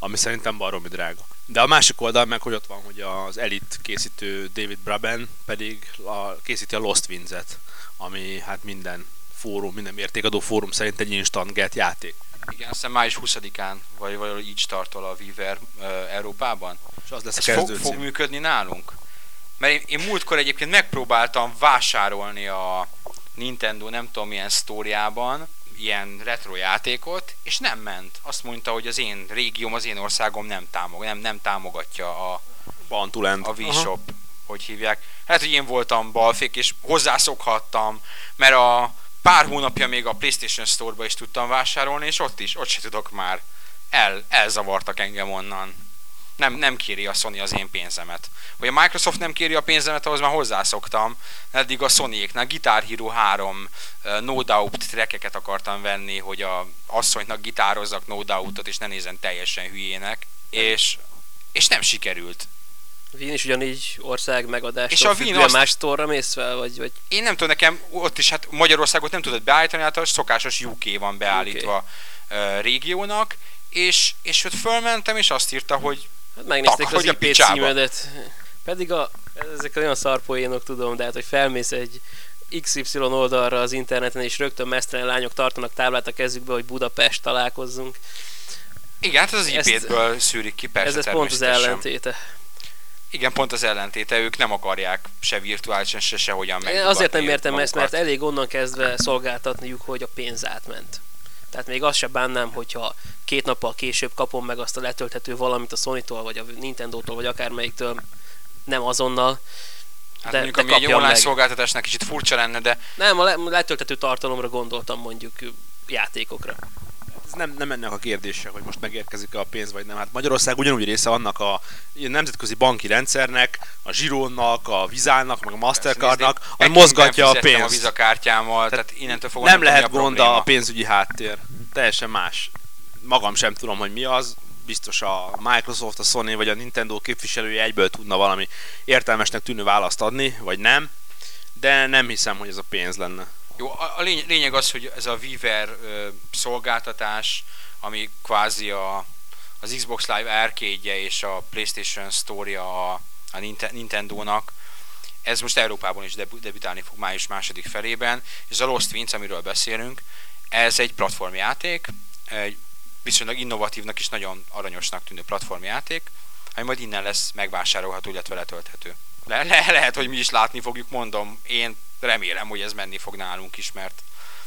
Speaker 3: ami szerintem baromi drága. De a másik oldal meg, hogy ott van, hogy az Elite készítő David Braben pedig a, készíti a Lost Winds-et, ami hát minden fórum, minden mértékadó fórum szerint egy instant get játék.
Speaker 2: Igen, aztán május 20-án, vagy valahogy így startol a Viver uh, Európában.
Speaker 3: És az lesz
Speaker 2: Ez
Speaker 3: a
Speaker 2: fog,
Speaker 3: kezdő
Speaker 2: fog működni nálunk? Mert én, én múltkor egyébként megpróbáltam vásárolni a Nintendo nem tudom milyen sztóriában ilyen retro játékot, és nem ment. Azt mondta, hogy az én régióm, az én országom nem, támog, nem, nem támogatja a,
Speaker 3: Bantuland.
Speaker 2: a Wii Shop, hogy hívják. Hát, hogy én voltam balfék, és hozzászokhattam, mert a pár hónapja még a PlayStation Store-ba is tudtam vásárolni, és ott is, ott se tudok már. El, elzavartak engem onnan. Nem, nem kéri a Sony az én pénzemet. Hogy a Microsoft nem kéri a pénzemet, ahhoz már hozzászoktam. Eddig a Sony-éknál Guitar Hero 3 uh, No Doubt trackeket akartam venni, hogy a asszonynak gitározzak No Doubt-ot, és ne nézzen teljesen hülyének. És, és nem sikerült.
Speaker 5: Wien is ugyanígy ország megadástól
Speaker 2: És a
Speaker 5: függően
Speaker 2: azt-
Speaker 5: más torra mész fel, vagy, vagy
Speaker 2: Én nem tudom, nekem ott is, hát Magyarországot nem tudod beállítani, hát a szokásos UK van beállítva uh, régiónak, és, és ott fölmentem, és azt írta, hogy
Speaker 5: hát megnézték
Speaker 2: Tak,
Speaker 5: az IP címedet. Pedig a, ezek olyan szarpoénok tudom, de hát, hogy felmész egy XY oldalra az interneten, és rögtön mesztelen lányok tartanak táblát a kezükbe, hogy Budapest találkozzunk.
Speaker 2: igen, hát ez az IP-ből szűrik ki, persze
Speaker 5: ez, ez pont az ellentéte.
Speaker 2: Igen, pont az ellentéte, ők nem akarják se virtuálisan, se sehogyan megdugatni
Speaker 5: azért nem értem ezt, mert
Speaker 2: magukat.
Speaker 5: elég onnan kezdve szolgáltatniuk, hogy a pénz átment. Tehát még azt se bánnám, hogyha két nappal később kapom meg azt a letölthető valamit a Sony-tól, vagy a Nintendo-tól, vagy akármelyiktől, nem azonnal.
Speaker 2: Hát
Speaker 5: de-
Speaker 2: mondjuk,
Speaker 5: de
Speaker 2: ami egy online
Speaker 5: meg.
Speaker 2: szolgáltatásnak kicsit furcsa lenne, de
Speaker 5: Nem, a le- letölthető tartalomra gondoltam mondjuk játékokra.
Speaker 3: Ez nem, nem ennek a kérdése, hogy most megérkezik a pénz vagy nem. Hát Magyarország ugyanúgy része annak a nemzetközi banki rendszernek, a Zsirónnak, a Vizának, meg a Mastercardnak, ami mozgatja a
Speaker 2: fizettem a
Speaker 3: pénzt.
Speaker 2: vizakártyámmal, tehát,
Speaker 3: Tehát
Speaker 2: innentől fogva
Speaker 3: nem
Speaker 2: tudom,
Speaker 3: lehet
Speaker 2: a
Speaker 3: gond a pénzügyi háttér. Teljesen más. Magam sem tudom, hogy mi az. Biztos a Microsoft, a Sony vagy a Nintendo képviselője egyből tudna valami értelmesnek tűnő választ adni, vagy nem. De nem hiszem, hogy ez a pénz lenne.
Speaker 2: Jó, a, a lény- lényeg az, hogy ez a Viver szolgáltatás, ami kvázi a, az Xbox Live arcade és a PlayStation Store-ja a, a Ninte- Nintendo-nak, ez most Európában is debu- debütálni fog május második felében, és a Lost Winds, amiről beszélünk, ez egy platformjáték, egy viszonylag innovatívnak és nagyon aranyosnak tűnő platformjáték, ami majd innen lesz megvásárolható, illetve letölthető. Le- le- lehet, hogy mi is látni fogjuk, mondom, én remélem, hogy ez menni fog nálunk is, mert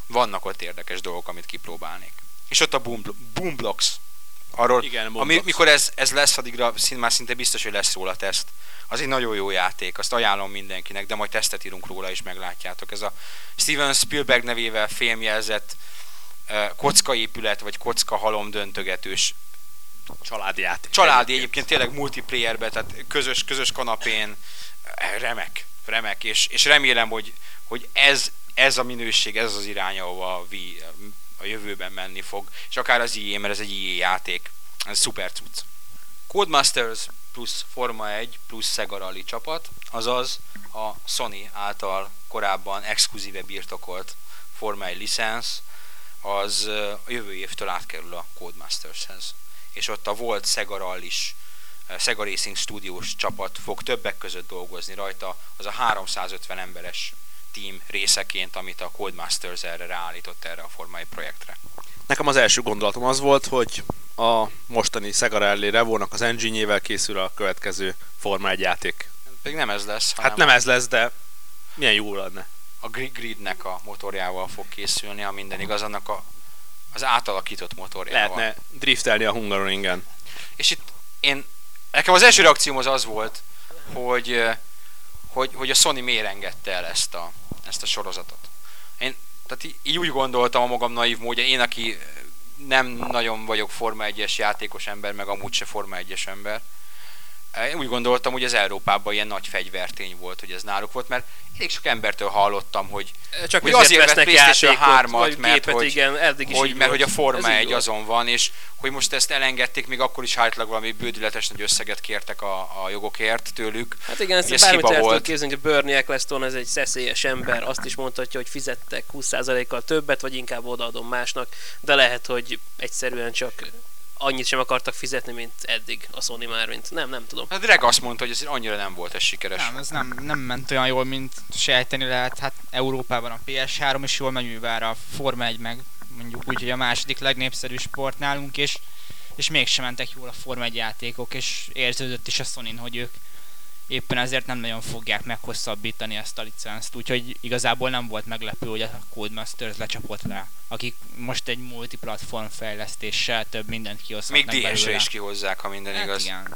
Speaker 2: vannak ott érdekes dolgok, amit kipróbálnék. És ott a Boom, Boomblocks. Arról,
Speaker 3: Igen,
Speaker 2: ami,
Speaker 3: Boomblocks.
Speaker 2: mikor ez, ez lesz, addigra szín, már szinte biztos, hogy lesz róla teszt. Az egy nagyon jó játék, azt ajánlom mindenkinek, de majd tesztet írunk róla is, meglátjátok. Ez a Steven Spielberg nevével filmjelzett uh, kockaépület, vagy kocka halom döntögetős
Speaker 3: Családi játék.
Speaker 2: családi egyébként tényleg multiplayerbe, tehát közös, közös kanapén remek, remek, és, és remélem, hogy, hogy ez, ez a minőség, ez az irány, ahova a Wii a jövőben menni fog, és akár az EA, mert ez egy EA játék, ez szuper cucc. Codemasters plusz Forma 1 plusz Sega Rally csapat, azaz a Sony által korábban exkluzíve birtokolt Forma 1 licensz, az a jövő évtől átkerül a Codemastershez. És ott a volt Sega Rally-s, ö, Sega Racing Studios csapat fog többek között dolgozni rajta, az a 350 emberes team részeként, amit a Codemasters erre ráállított erre a formai projektre.
Speaker 3: Nekem az első gondolatom az volt, hogy a mostani Sega Rally Revo-nak az engine készül a következő Forma 1 játék.
Speaker 2: Pedig nem ez lesz,
Speaker 3: Hát nem ez lesz, de milyen jó lenne.
Speaker 2: a Grid- Gridnek a motorjával fog készülni, a minden igaz, annak a, az átalakított motorjával.
Speaker 3: Lehetne driftelni a Hungaroringen.
Speaker 2: És itt én, nekem az első reakcióm az az volt, hogy, eh, hogy, hogy a Sony miért engedte el ezt a, ezt a sorozatot. Én tehát így úgy gondoltam a magam naív módja, én aki nem nagyon vagyok Forma 1-es játékos ember, meg amúgy se Forma 1-es ember, én úgy gondoltam, hogy ez Európában ilyen nagy fegyvertény volt, hogy ez náluk volt, mert elég sok embertől hallottam, hogy
Speaker 5: Csak
Speaker 2: Hogy
Speaker 5: azért
Speaker 2: vett
Speaker 5: vesznek
Speaker 2: PlayStation
Speaker 5: játékot,
Speaker 2: 3-at,
Speaker 5: vagy
Speaker 2: mert
Speaker 5: gépet,
Speaker 2: hogy-
Speaker 5: igen, eddig is
Speaker 2: hogy, mert hogy a Forma
Speaker 5: Ez így
Speaker 2: 1
Speaker 5: volt.
Speaker 2: azon van, és hogy most ezt elengedték, még akkor is állítólag valami bődületes nagy összeget kértek a, a jogokért tőlük.
Speaker 5: Hát igen, ezt
Speaker 2: Hogy ez
Speaker 5: bármit el tudod
Speaker 2: volt.
Speaker 5: képzelni, hogy Bernie Eccleston ez egy szeszélyes ember, azt is mondhatja, hogy fizettek 20%-kal többet, vagy inkább odaadom másnak, de lehet, hogy egyszerűen csak annyit sem akartak fizetni, mint eddig a Sony már, mint nem, nem tudom.
Speaker 2: Hát Greg azt mondta, hogy ez annyira nem volt ez sikeres.
Speaker 6: Nem, ez nem, nem ment olyan jól, mint sejteni lehet. Hát Európában a PS3 is jól megy, mivel a Forma 1 meg mondjuk úgy, hogy a második legnépszerűbb sport nálunk, és, és mégsem mentek jól a Forma 1 játékok, és érződött is a sony hogy ők éppen ezért nem nagyon fogják meghosszabbítani ezt a licenzt, úgyhogy igazából nem volt meglepő, hogy a Codemasters lecsapott rá, akik most egy multiplatform fejlesztéssel több mindent kihozhatnak
Speaker 2: Még DS-re is kihozzák, ha minden
Speaker 6: Hát
Speaker 2: igaz.
Speaker 6: igen.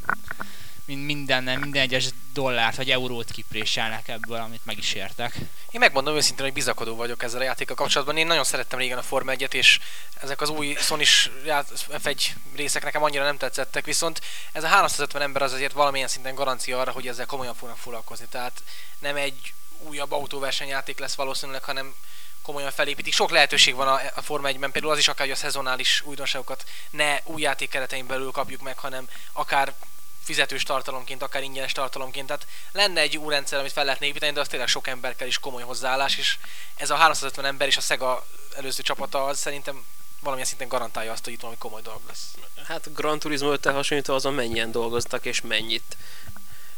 Speaker 6: Mind minden, minden egyes dollárt vagy eurót kipréselnek ebből, amit meg is értek.
Speaker 4: Én megmondom őszintén, hogy bizakodó vagyok ezzel a játékkal kapcsolatban. Én nagyon szerettem régen a Forma 1 és ezek az új sony F1 részek nekem annyira nem tetszettek, viszont ez a 350 ember az azért valamilyen szinten garancia arra, hogy ezzel komolyan fognak foglalkozni. Tehát nem egy újabb autóversenyjáték lesz valószínűleg, hanem komolyan felépítik. Sok lehetőség van a, a Forma 1-ben, például az is akár, hogy a szezonális újdonságokat ne új játék keretein belül kapjuk meg, hanem akár fizetős tartalomként, akár ingyenes tartalomként. Tehát lenne egy új rendszer, amit fel lehetne építeni, de az tényleg sok ember kell is komoly hozzáállás, és ez a 350 ember és a Sega előző csapata az szerintem valamilyen szinten garantálja azt, hogy itt valami komoly dolog lesz.
Speaker 5: Hát Gran Turismo 5 hasonlítva azon mennyien dolgoztak és mennyit.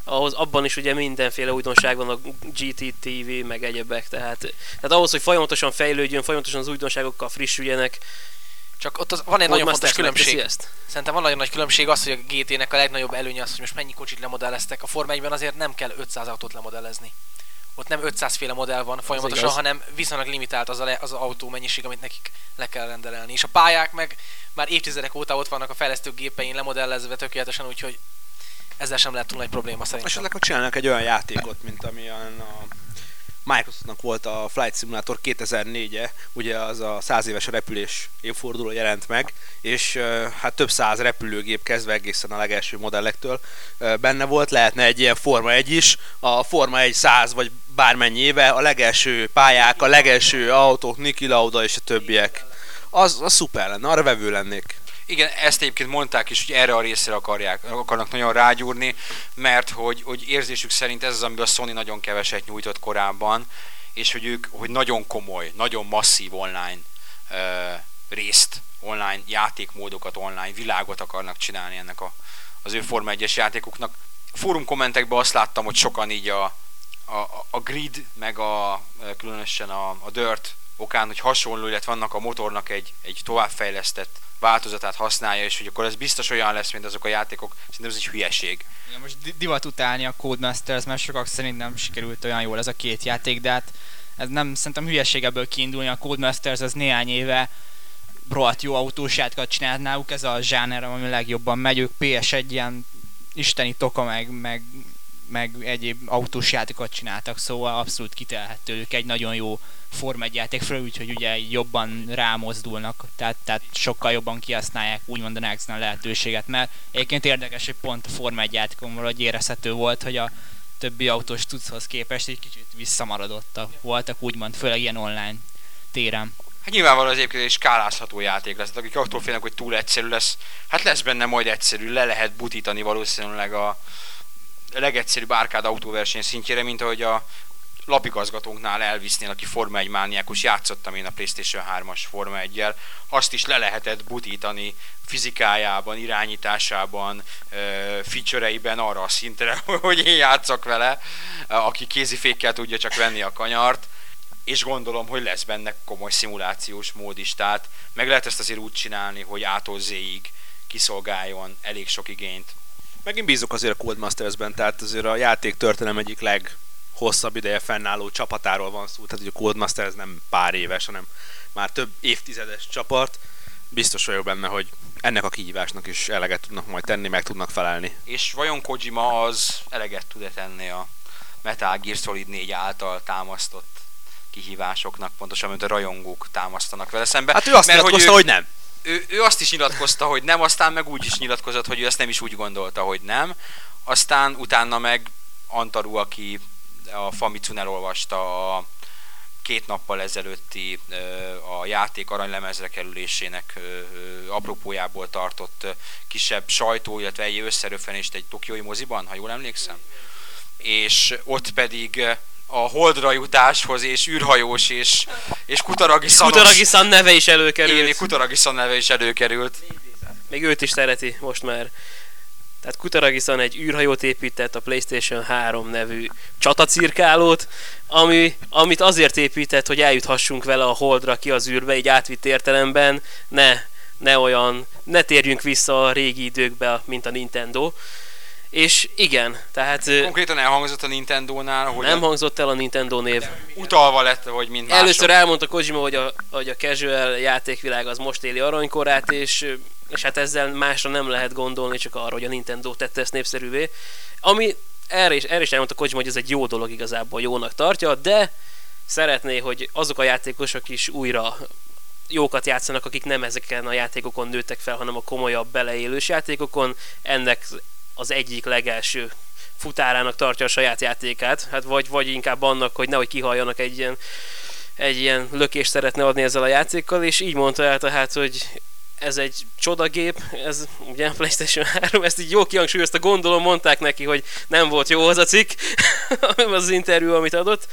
Speaker 5: Ahhoz, abban is ugye mindenféle újdonság van a GT-TV, meg egyebek, tehát, tehát ahhoz, hogy folyamatosan fejlődjön, folyamatosan az újdonságokkal frissüljenek,
Speaker 4: csak ott az, van egy nagyon fontos különbség.
Speaker 5: Ezt.
Speaker 4: Szerintem van nagyon nagy különbség az, hogy a GT-nek a legnagyobb előnye az, hogy most mennyi kocsit lemodelleztek. A Forma 1-ben azért nem kell 500 autót lemodellezni. Ott nem 500 féle modell van folyamatosan, hanem viszonylag limitált az, a le, az a autó mennyiség, amit nekik le kell rendelni. És a pályák meg már évtizedek óta ott vannak a fejlesztő gépein lemodellezve tökéletesen, úgyhogy ezzel sem lehet túl nagy probléma szerintem.
Speaker 3: És ezek csinálnak egy olyan játékot, mint amilyen a Microsoftnak volt a Flight Simulator 2004-e, ugye az a száz éves repülés évforduló jelent meg, és hát több száz repülőgép kezdve egészen a legelső modellektől benne volt, lehetne egy ilyen Forma 1 is, a Forma 1 100 vagy bármennyi éve, a legelső pályák, a legelső autók, Niki Lauda és a többiek. Az, az szuper lenne, arra vevő lennék.
Speaker 2: Igen, ezt egyébként mondták is, hogy erre a részre akarják, akarnak nagyon rágyúrni, mert hogy, hogy érzésük szerint ez az, amiben a Sony nagyon keveset nyújtott korábban, és hogy ők hogy nagyon komoly, nagyon masszív online uh, részt, online játékmódokat, online világot akarnak csinálni ennek a, az ő Forma 1-es játékuknak. Fórum kommentekben azt láttam, hogy sokan így a, a, a grid, meg a, különösen a, a dirt okán, hogy hasonló, illetve vannak a motornak egy, egy továbbfejlesztett változatát használja, és hogy akkor ez biztos olyan lesz, mint azok a játékok, szerintem ez egy hülyeség.
Speaker 6: Ja, most divat utálni a Codemasters, mert sokak szerint nem sikerült olyan jól ez a két játék, de hát ez nem szerintem hülyeség ebből kiindulni, a Codemasters az néhány éve rohadt jó autós játékokat csinált náluk, ez a zsáner, ami legjobban megy, ők PS1 ilyen isteni toka meg, meg meg egyéb autós játékot csináltak, szóval abszolút kitelhetők egy nagyon jó Form 1 játék föl, úgyhogy ugye jobban rámozdulnak, tehát, tehát sokkal jobban kihasználják úgymond a next lehetőséget, mert egyébként érdekes, hogy pont a Form 1 játékon valahogy érezhető volt, hogy a többi autós tudszhoz képest egy kicsit visszamaradottak voltak, úgymond, főleg ilyen online téren.
Speaker 2: Hát nyilvánvalóan az egyébként egy skálázható játék lesz. Akik attól félnek, hogy túl egyszerű lesz, hát lesz benne majd egyszerű, le lehet butítani valószínűleg a, legegyszerűbb árkád autóverseny szintjére, mint ahogy a lapigazgatónknál elvisznél, aki Forma 1 mániákus, játszottam én a PlayStation 3-as Forma 1 azt is le lehetett butítani fizikájában, irányításában, featureiben arra a szintre, [laughs] hogy én játszok vele, aki kézifékkel tudja csak venni a kanyart, és gondolom, hogy lesz benne komoly szimulációs mód is, tehát meg lehet ezt azért úgy csinálni, hogy ától kiszolgáljon elég sok igényt,
Speaker 3: Megint bízok azért a Codemasters-ben, tehát azért a játék történelem egyik leghosszabb ideje fennálló csapatáról van szó, tehát hogy a Codemasters nem pár éves, hanem már több évtizedes csapat. Biztos vagyok benne, hogy ennek a kihívásnak is eleget tudnak majd tenni, meg tudnak felelni.
Speaker 2: És vajon Kojima az eleget tud-e tenni a Metal Gear Solid 4 által támasztott kihívásoknak, pontosan, mint a rajongók támasztanak vele szembe.
Speaker 3: Hát ő azt mert hogy, ő, hogy nem
Speaker 2: ő, ő azt is nyilatkozta, hogy nem, aztán meg úgy is nyilatkozott, hogy ő ezt nem is úgy gondolta, hogy nem. Aztán utána meg Antaru, aki a Famitsun elolvasta a két nappal ezelőtti a játék aranylemezre kerülésének apropójából tartott kisebb sajtó, illetve egy összeröfenést egy tokiói moziban, ha jól emlékszem. És ott pedig a holdra jutáshoz, és űrhajós, és, és Kutaragi-szanos...
Speaker 5: Kutaragi-san neve is előkerült.
Speaker 2: Igen, Kutaragi-san neve is előkerült.
Speaker 5: Még őt is szereti most már. Tehát Kutaragi-san egy űrhajót épített, a PlayStation 3 nevű csatacirkálót, ami, amit azért épített, hogy eljuthassunk vele a Holdra ki az űrbe, egy átvitt értelemben, ne, ne olyan, ne térjünk vissza a régi időkbe, mint a Nintendo, és igen, tehát...
Speaker 2: Konkrétan elhangzott a Nintendo-nál, hogy...
Speaker 5: Nem a... hangzott el a Nintendo név.
Speaker 2: Utalva lett, hogy mint
Speaker 5: Először elmondta Kojima, hogy a, hogy a casual játékvilág az most éli aranykorát, és és hát ezzel másra nem lehet gondolni, csak arra, hogy a Nintendo tette ezt népszerűvé. Ami erre is, erre is elmondta Kojima, hogy ez egy jó dolog igazából, jónak tartja, de szeretné, hogy azok a játékosok is újra jókat játszanak, akik nem ezeken a játékokon nőttek fel, hanem a komolyabb beleélős játékokon. Ennek az egyik legelső futárának tartja a saját játékát, hát vagy, vagy inkább annak, hogy nehogy kihalljanak egy ilyen, egy ilyen lökést szeretne adni ezzel a játékkal, és így mondta el tehát, hogy ez egy csodagép, ez ugye PlayStation 3, ezt így jó kihangsúlyozta, gondolom mondták neki, hogy nem volt jó az a cikk, [laughs] az interjú, amit adott,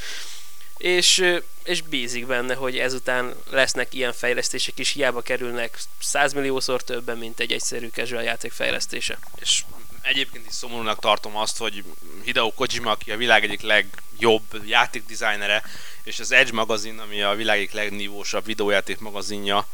Speaker 5: és, és bízik benne, hogy ezután lesznek ilyen fejlesztések is, hiába kerülnek 100 milliószor többen, mint egy egyszerű casual játék fejlesztése.
Speaker 3: És egyébként is szomorúnak tartom azt, hogy Hideo Kojima, aki a világ egyik legjobb játékdesignere, és az Edge magazin, ami a világ egyik legnívósabb videójáték magazinja,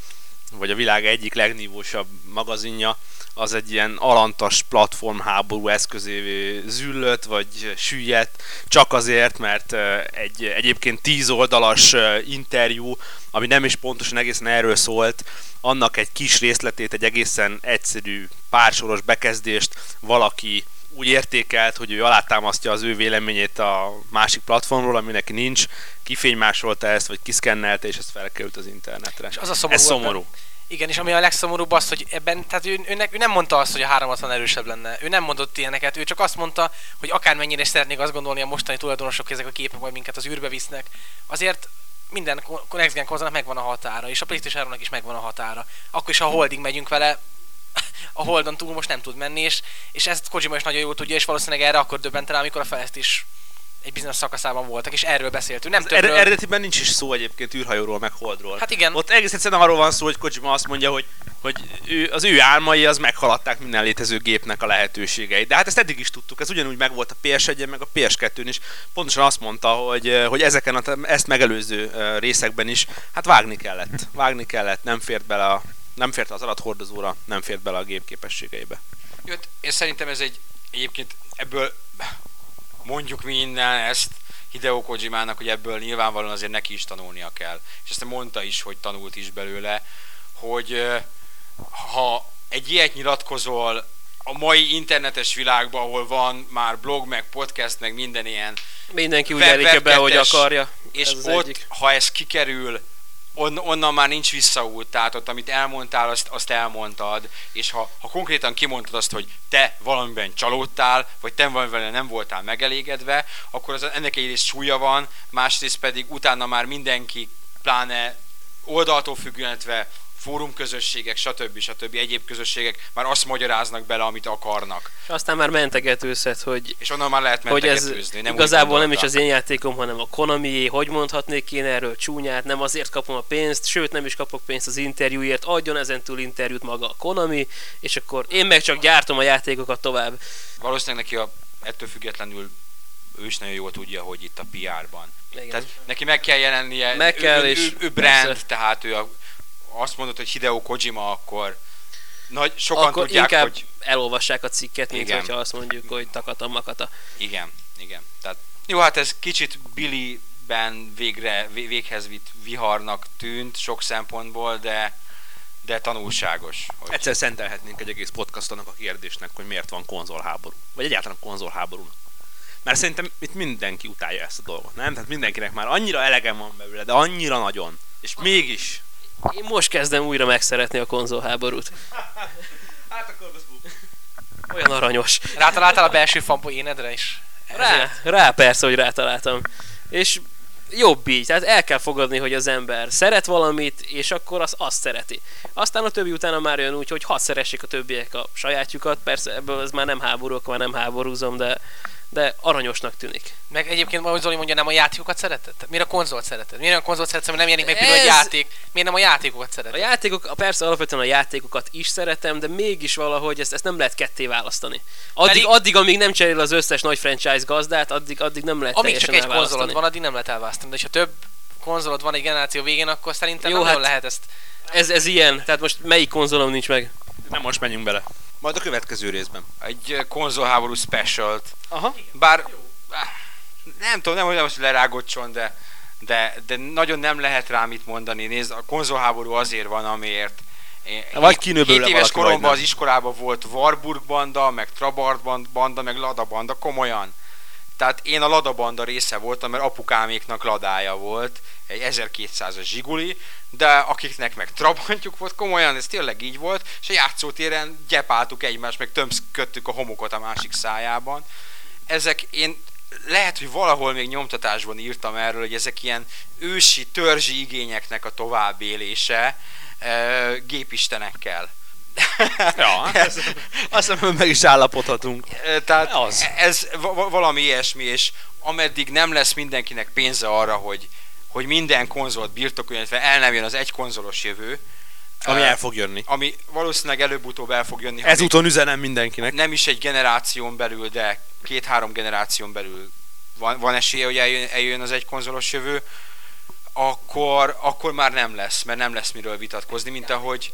Speaker 3: vagy a világ egyik legnívósabb magazinja, az egy ilyen alantas platformháború eszközévé züllött, vagy süllyedt, csak azért, mert egy egyébként tíz oldalas interjú, ami nem is pontosan egészen erről szólt, annak egy kis részletét, egy egészen egyszerű pársoros bekezdést valaki úgy értékelt, hogy ő alátámasztja az ő véleményét a másik platformról, ami neki nincs, kifénymásolta ezt, vagy kiszkennelte, és ez felkerült az internetre.
Speaker 4: És az a szomorú
Speaker 3: ez szomorú.
Speaker 4: Ebben, igen, és ami a legszomorúbb az, hogy ebben, tehát ő, ő, ő nem mondta azt, hogy a 360 erősebb lenne. Ő nem mondott ilyeneket, ő csak azt mondta, hogy akármennyire is szeretnék azt gondolni a mostani tulajdonosok, ezek a képek majd minket az űrbe visznek, azért minden Next Gen konzolnak megvan a határa, és a PlayStation 3 is megvan a határa. Akkor is, ha holding megyünk vele, a Holdon túl most nem tud menni, és, és ezt Kojima is nagyon jól tudja, és valószínűleg erre akkor döbbent rá, amikor a fejlesztés egy bizonyos szakaszában voltak, és erről beszéltünk. Nem többről...
Speaker 3: Er- eredetiben nincs is szó egyébként űrhajóról, meg holdról.
Speaker 4: Hát igen.
Speaker 3: Ott egész egyszerűen arról van szó, hogy Kojima azt mondja, hogy, hogy ő, az ő álmai az meghaladták minden létező gépnek a lehetőségeit. De hát ezt eddig is tudtuk, ez ugyanúgy megvolt a PS1-en, meg a PS2-n is. Pontosan azt mondta, hogy, hogy ezeken a, ezt megelőző részekben is, hát vágni kellett. Vágni kellett, nem fért bele a nem fért az adathordozóra, nem fért bele a gép képességeibe.
Speaker 2: Jó, én szerintem ez egy egyébként ebből mondjuk mi innen ezt Hideo Kojimának, hogy ebből nyilvánvalóan azért neki is tanulnia kell. És ezt mondta is, hogy tanult is belőle, hogy ha egy ilyet nyilatkozol a mai internetes világban, ahol van már blog, meg podcast, meg minden ilyen
Speaker 5: Mindenki úgy elik be, hogy akarja.
Speaker 2: És ez ott, egyik. ha ez kikerül on, onnan már nincs visszaút, tehát ott, amit elmondtál, azt, azt elmondtad, és ha, ha konkrétan kimondtad azt, hogy te valamiben csalódtál, vagy te valamivel nem voltál megelégedve, akkor az, ennek egyrészt súlya van, másrészt pedig utána már mindenki, pláne oldaltól függően, fórumközösségek, stb. stb. egyéb közösségek már azt magyaráznak bele, amit akarnak.
Speaker 5: És aztán már mentegetőzhet, hogy,
Speaker 2: és onnan már lehet
Speaker 5: ez nem igazából nem is az én játékom, hanem a konami hogy mondhatnék én erről csúnyát, nem azért kapom a pénzt, sőt nem is kapok pénzt az interjúért, adjon ezentúl interjút maga a Konami, és akkor én meg csak gyártom a játékokat tovább.
Speaker 2: Valószínűleg neki a, ettől függetlenül ő is nagyon jól tudja, hogy itt a PR-ban. Igen. Tehát neki meg kell jelennie,
Speaker 5: meg kell,
Speaker 2: ő,
Speaker 5: és
Speaker 2: ő, ő brand, persze. tehát ő a azt mondod, hogy Hideo Kojima, akkor nagy, sokan
Speaker 5: akkor
Speaker 2: tudják,
Speaker 5: inkább
Speaker 2: hogy...
Speaker 5: elolvassák a cikket, mint igen. hogyha azt mondjuk, hogy takata makata.
Speaker 2: Igen, igen. Tehát, jó, hát ez kicsit Billy-ben végre, véghez vitt viharnak tűnt sok szempontból, de de tanulságos.
Speaker 3: Hogy... Egyszer szentelhetnénk egy egész podcast annak a kérdésnek, hogy miért van konzolháború. Vagy egyáltalán konzolháború. Mert szerintem itt mindenki utálja ezt a dolgot, nem? Tehát mindenkinek már annyira elegem van belőle, de annyira nagyon. És mégis
Speaker 5: én most kezdem újra megszeretni a konzolháborút.
Speaker 3: hát akkor
Speaker 5: Olyan aranyos.
Speaker 4: Rátaláltál a belső fanpoénedre is?
Speaker 5: Rá, rá persze, hogy rátaláltam. És jobb így, tehát el kell fogadni, hogy az ember szeret valamit, és akkor az azt szereti. Aztán a többi utána már jön úgy, hogy hadd szeressék a többiek a sajátjukat, persze ebből ez már nem háború, akkor már nem háborúzom, de de aranyosnak tűnik.
Speaker 4: Meg egyébként, ahogy Zoli mondja, nem a játékokat szereted? Miért a konzolt szereted? Miért a konzolt szereted, mert nem jelenik meg Ez... a játék? Miért nem a játékokat szereted?
Speaker 5: A játékok, persze alapvetően a játékokat is szeretem, de mégis valahogy ezt, ezt nem lehet ketté választani. Addig, Pedig... addig, amíg nem cserél az összes nagy franchise gazdát, addig, addig nem lehet
Speaker 4: Amíg csak egy konzolod van, addig nem lehet elválasztani. De ha több konzolod van egy generáció végén, akkor szerintem Jó, nem hát lehet ezt.
Speaker 5: Ez, ez ilyen, tehát most melyik konzolom nincs meg?
Speaker 3: Nem most menjünk bele. Majd a következő részben.
Speaker 2: Egy eh, konzolháború specialt.
Speaker 5: Aha.
Speaker 2: Bár nem tudom, nem, hogy most lerágocson, de, de, de nagyon nem lehet rá mit mondani. Nézd, a konzolháború azért van, amiért
Speaker 3: Vagy
Speaker 2: hét-
Speaker 3: kinő belőle
Speaker 2: hét éves
Speaker 3: valaki, vagy
Speaker 2: koromban az iskolában volt Warburg banda, meg Trabant ban- banda, meg Lada banda, komolyan. Tehát én a Lada banda része voltam, mert apukáméknak ladája volt, egy 1200-as zsiguli, de akiknek meg trabantjuk volt, komolyan ez tényleg így volt, és a játszótéren gyepáltuk egymást, meg tömszködtük a homokot a másik szájában. Ezek én lehet, hogy valahol még nyomtatásban írtam erről, hogy ezek ilyen ősi, törzsi igényeknek a továbbélése e, gépistenekkel.
Speaker 3: Ja, ez, azt hiszem, meg is állapodhatunk.
Speaker 2: Tehát
Speaker 3: Az.
Speaker 2: ez va- va- valami ilyesmi, és ameddig nem lesz mindenkinek pénze arra, hogy, hogy minden konzolt birtokoljon, illetve el nem jön az egy konzolos jövő,
Speaker 3: Ami el fog jönni.
Speaker 2: ami valószínűleg előbb-utóbb el fog jönni. ha
Speaker 3: Ezúton üzenem mindenkinek.
Speaker 2: nem is egy generáción belül, de két-három generáción belül van, van esélye, hogy eljön, eljön az egy konzolos jövő, akkor, akkor már nem lesz, mert nem lesz miről vitatkozni, mint ahogy,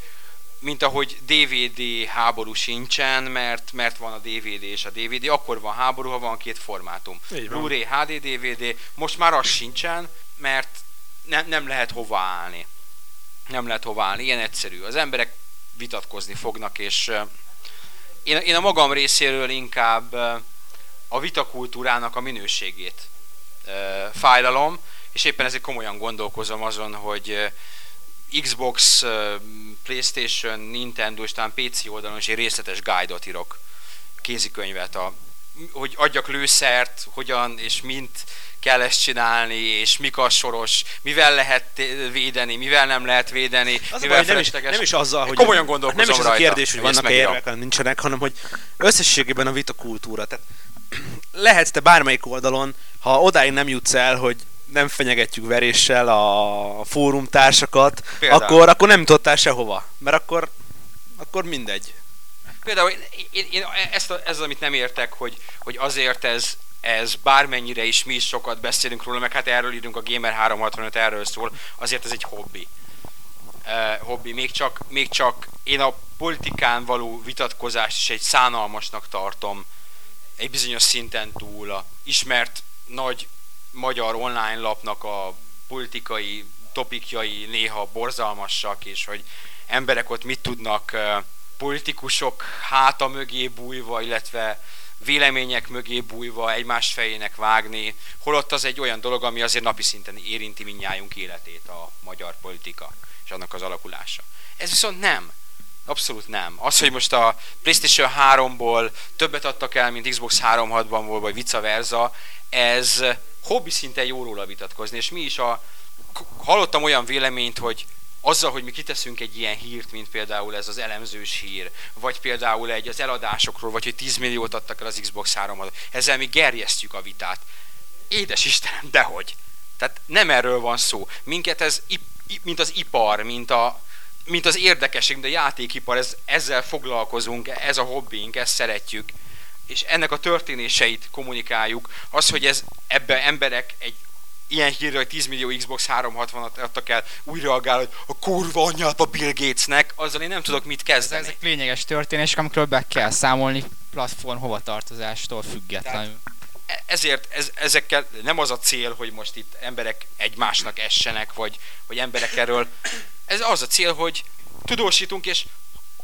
Speaker 2: mint ahogy DVD háború sincsen, mert, mert van a DVD és a DVD, akkor van háború, ha van két formátum. Blu-ray, HD, DVD, most már az sincsen, mert nem, nem lehet hova állni. Nem lehet hova állni, ilyen egyszerű. Az emberek vitatkozni fognak, és én, én a magam részéről inkább ö, a vitakultúrának a minőségét ö, fájlalom, és éppen ezért komolyan gondolkozom azon, hogy Xbox, Playstation, Nintendo és talán PC oldalon is egy részletes guide-ot írok, kézikönyvet, a, hogy adjak lőszert, hogyan és mint kell ezt csinálni, és mik a soros, mivel lehet védeni, mivel nem lehet védeni,
Speaker 3: Az a
Speaker 2: mivel
Speaker 3: baj, nem, is, nem is azzal, hogy
Speaker 2: Komolyan gondolkozom
Speaker 3: Nem is az a
Speaker 2: rajta,
Speaker 3: kérdés, hogy vannak érvek, hanem nincsenek, hanem hogy összességében a vitakultúra. Tehát [clears throat] lehetsz te bármelyik oldalon, ha odáig nem jutsz el, hogy nem fenyegetjük veréssel a fórumtársakat,
Speaker 2: Például.
Speaker 3: akkor, akkor nem jutottál sehova. Mert akkor, akkor mindegy.
Speaker 2: Például én, én, én ezt, a, ez az, amit nem értek, hogy, hogy azért ez, ez bármennyire is mi is sokat beszélünk róla, meg hát erről írunk a Gamer 365 erről szól, azért ez egy hobbi. Uh, hobbi. Még csak, még csak én a politikán való vitatkozást is egy szánalmasnak tartom egy bizonyos szinten túl a ismert nagy magyar online lapnak a politikai topikjai néha borzalmasak, és hogy emberek ott mit tudnak politikusok háta mögé bújva, illetve vélemények mögé bújva egymás fejének vágni, holott az egy olyan dolog, ami azért napi szinten érinti mindnyájunk életét a magyar politika és annak az alakulása. Ez viszont nem. Abszolút nem. Az, hogy most a PlayStation 3-ból többet adtak el, mint Xbox 360-ból, vagy vice versa, ez hobbi szinten jó róla vitatkozni, és mi is a... Hallottam olyan véleményt, hogy azzal, hogy mi kiteszünk egy ilyen hírt, mint például ez az elemzős hír, vagy például egy az eladásokról, vagy hogy 10 milliót adtak el az Xbox 3 ezzel mi gerjesztjük a vitát. Édes Istenem, dehogy! Tehát nem erről van szó. Minket ez, mint az ipar, mint a, mint az érdekesség, mint a játékipar, ez, ezzel foglalkozunk, ez a hobbink, ezt szeretjük, és ennek a történéseit kommunikáljuk. Az, hogy ez ebbe emberek egy ilyen hírre, hogy 10 millió Xbox 360-at adtak el, úgy reagál, hogy a kurva anyját a Bill Gatesnek, azzal én nem tudok mit kezdeni.
Speaker 6: Ezek lényeges történések, amikről be kell számolni platform hovatartozástól függetlenül.
Speaker 2: E- ezért ez, ezekkel nem az a cél, hogy most itt emberek egymásnak essenek, vagy, vagy emberek erről. Ez az a cél, hogy tudósítunk, és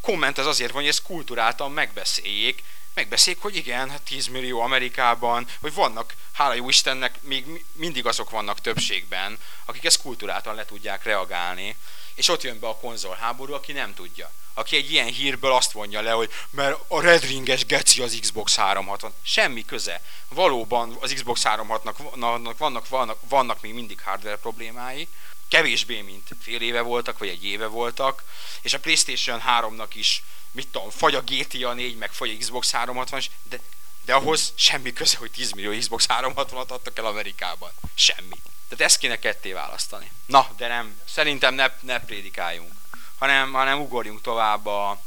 Speaker 2: komment az azért van, hogy ezt kulturáltan megbeszéljék, megbeszéljék, hogy igen, hát 10 millió Amerikában, hogy vannak, hála jó Istennek, még mi- mindig azok vannak többségben, akik ezt kulturáltan le tudják reagálni, és ott jön be a konzolháború, aki nem tudja. Aki egy ilyen hírből azt vonja le, hogy mert a Red Ringes geci az Xbox 360. Semmi köze. Valóban az Xbox 360-nak vannak, vannak, vannak még mindig hardware problémái, kevésbé, mint fél éve voltak, vagy egy éve voltak, és a Playstation 3-nak is, mit tudom, fagy a GTA 4, meg fagy a Xbox 360, de, de ahhoz semmi köze, hogy 10 millió Xbox 360-at adtak el Amerikában. Semmi. Tehát ezt kéne ketté választani. Na, de nem, szerintem ne, ne prédikáljunk, hanem, hanem ugorjunk tovább a,